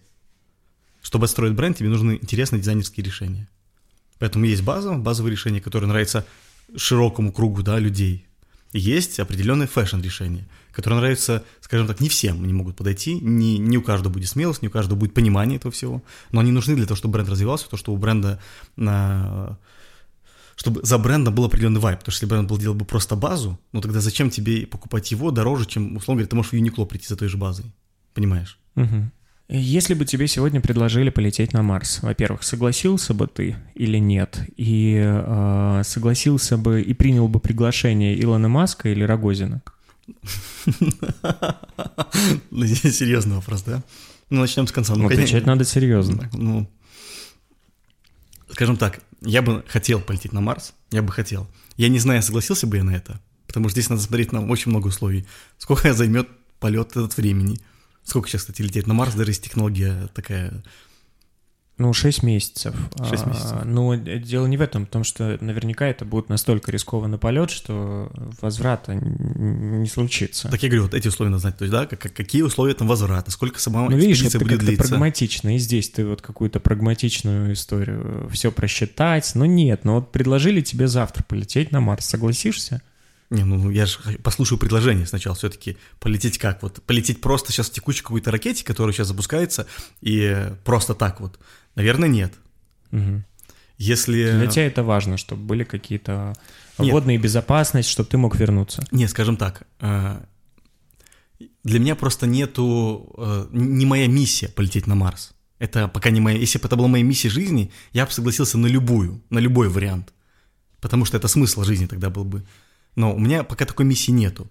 Чтобы отстроить бренд, тебе нужны интересные дизайнерские решения. Поэтому есть база, базовые решения, которые нравятся широкому кругу да, людей. Есть определенные фэшн-решения – которые нравятся, скажем так, не всем они могут подойти, не, не у каждого будет смелость, не у каждого будет понимание этого всего, но они нужны для того, чтобы бренд развивался, то, чтобы у бренда на чтобы за брендом был определенный вайп, потому что если бренд был делал бы просто базу, ну тогда зачем тебе покупать его дороже, чем, условно говоря, ты можешь в Юникло прийти за той же базой, понимаешь? Угу. Если бы тебе сегодня предложили полететь на Марс, во-первых, согласился бы ты или нет? И э, согласился бы и принял бы приглашение Илона Маска или Рогозина? Ну, серьезный вопрос, да? Ну, начнем с конца. Ну, отвечать надо серьезно. Ну, скажем так, я бы хотел полететь на Марс, я бы хотел. Я не знаю, согласился бы я на это, потому что здесь надо смотреть на очень много условий. Сколько займет полет этот времени – Сколько сейчас, кстати, лететь на Марс, даже если технология такая ну, 6 месяцев. 6 месяцев. А, но дело не в этом, потому что наверняка это будет настолько рискованный полет, что возврата не случится. Так я говорю, вот эти условия надо знать. То есть, да, как, какие условия там возврата, сколько сама ну, видишь, это будет длиться. прагматично, и здесь ты вот какую-то прагматичную историю все просчитать. Но нет, но вот предложили тебе завтра полететь на Марс, согласишься? Не, ну я же послушаю предложение сначала все-таки. Полететь как? Вот полететь просто сейчас в текущей какой-то ракете, которая сейчас запускается, и просто так вот. Наверное, нет. Угу. Если... Для тебя это важно, чтобы были какие-то водные безопасность, чтобы ты мог вернуться. Нет, скажем так, э, для меня просто нету, э, не моя миссия полететь на Марс. Это пока не моя... Если бы это была моя миссия жизни, я бы согласился на любую, на любой вариант. Потому что это смысл жизни тогда был бы. Но у меня пока такой миссии нету.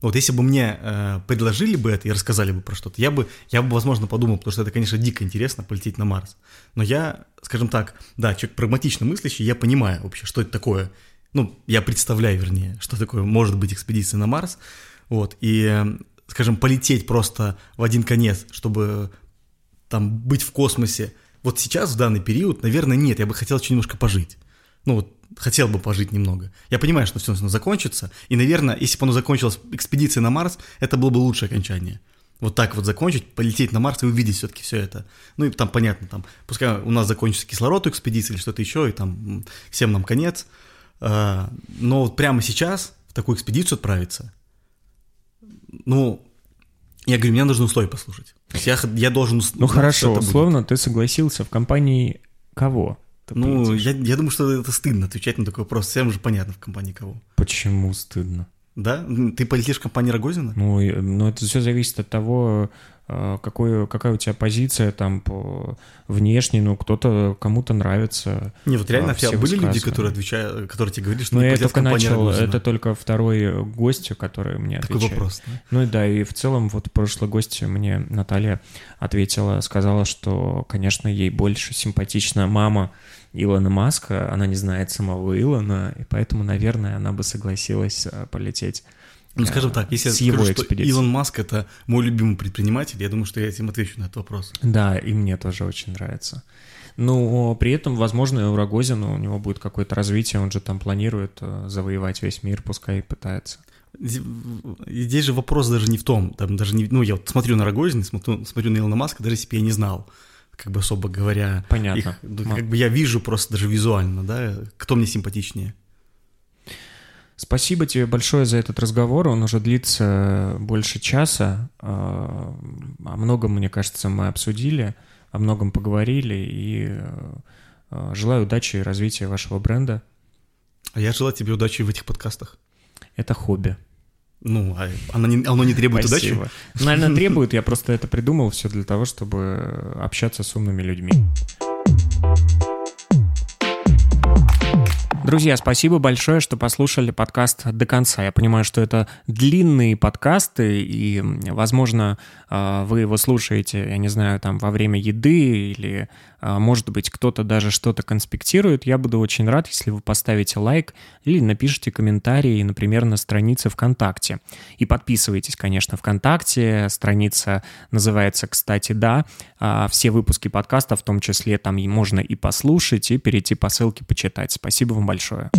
Вот если бы мне э, предложили бы это и рассказали бы про что-то, я бы, я бы, возможно, подумал, потому что это, конечно, дико интересно полететь на Марс. Но я, скажем так, да, человек прагматично мыслящий, я понимаю вообще, что это такое. Ну, я представляю, вернее, что такое может быть экспедиция на Марс. Вот, и, скажем, полететь просто в один конец, чтобы там быть в космосе. Вот сейчас, в данный период, наверное, нет, я бы хотел еще немножко пожить. Ну, вот хотел бы пожить немного. Я понимаю, что все должно закончиться, и, наверное, если бы оно закончилось экспедицией на Марс, это было бы лучшее окончание. Вот так вот закончить, полететь на Марс и увидеть все-таки все это. Ну и там понятно, там, пускай у нас закончится кислород у экспедиции или что-то еще, и там всем нам конец. А, но вот прямо сейчас в такую экспедицию отправиться, ну, я говорю, мне нужно условия послушать. Я, я должен... Ну хорошо, условно будет. ты согласился в компании кого? Ну, я, я думаю, что это стыдно отвечать на такой вопрос. Всем же понятно, в компании кого. Почему стыдно? Да? Ты полетишь в компании Рогозина? Ну, ну, это все зависит от того, какой, какая у тебя позиция там по внешней, ну, кто-то, кому-то нравится. Не, вот реально, а, были люди, которые отвечают, которые тебе говорили, что ну, я только начал, Рогозина. это только второй гость, который мне Такой отвечает. вопрос, да? Ну и да, и в целом вот прошлый гость мне Наталья ответила, сказала, что, конечно, ей больше симпатична мама Илона Маска, она не знает самого Илона, и поэтому, наверное, она бы согласилась э, полететь. Ну, скажем так, если с я его скажу, что Илон Маск — это мой любимый предприниматель, я думаю, что я этим отвечу на этот вопрос. Да, и мне тоже очень нравится. Но при этом, возможно, у Рогозина у него будет какое-то развитие, он же там планирует э, завоевать весь мир, пускай и пытается. Здесь же вопрос даже не в том, там даже не, ну, я вот смотрю на Рогозина, смотрю, смотрю на Илона Маска, даже если бы я не знал, как бы особо говоря. Понятно. Их, ну, как бы я вижу просто даже визуально, да, кто мне симпатичнее. Спасибо тебе большое за этот разговор. Он уже длится больше часа. А, о многом, мне кажется, мы обсудили, о многом поговорили. И а, желаю удачи и развития вашего бренда. А я желаю тебе удачи в этих подкастах. Это хобби. Ну, а оно не, оно не требует Спасибо. удачи? Наверное, требует. Я просто это придумал все для того, чтобы общаться с умными людьми. Друзья, спасибо большое, что послушали подкаст до конца. Я понимаю, что это длинные подкасты, и, возможно, а, вы его слушаете, я не знаю, там во время еды или, может быть, кто-то даже что-то конспектирует. Я буду очень рад, если вы поставите лайк или напишите комментарий, например, на странице ВКонтакте. И подписывайтесь, конечно, ВКонтакте. Страница называется, кстати, да. А, все выпуски подкаста, в том числе, там можно и послушать, и перейти по ссылке почитать. Спасибо вам большое большое.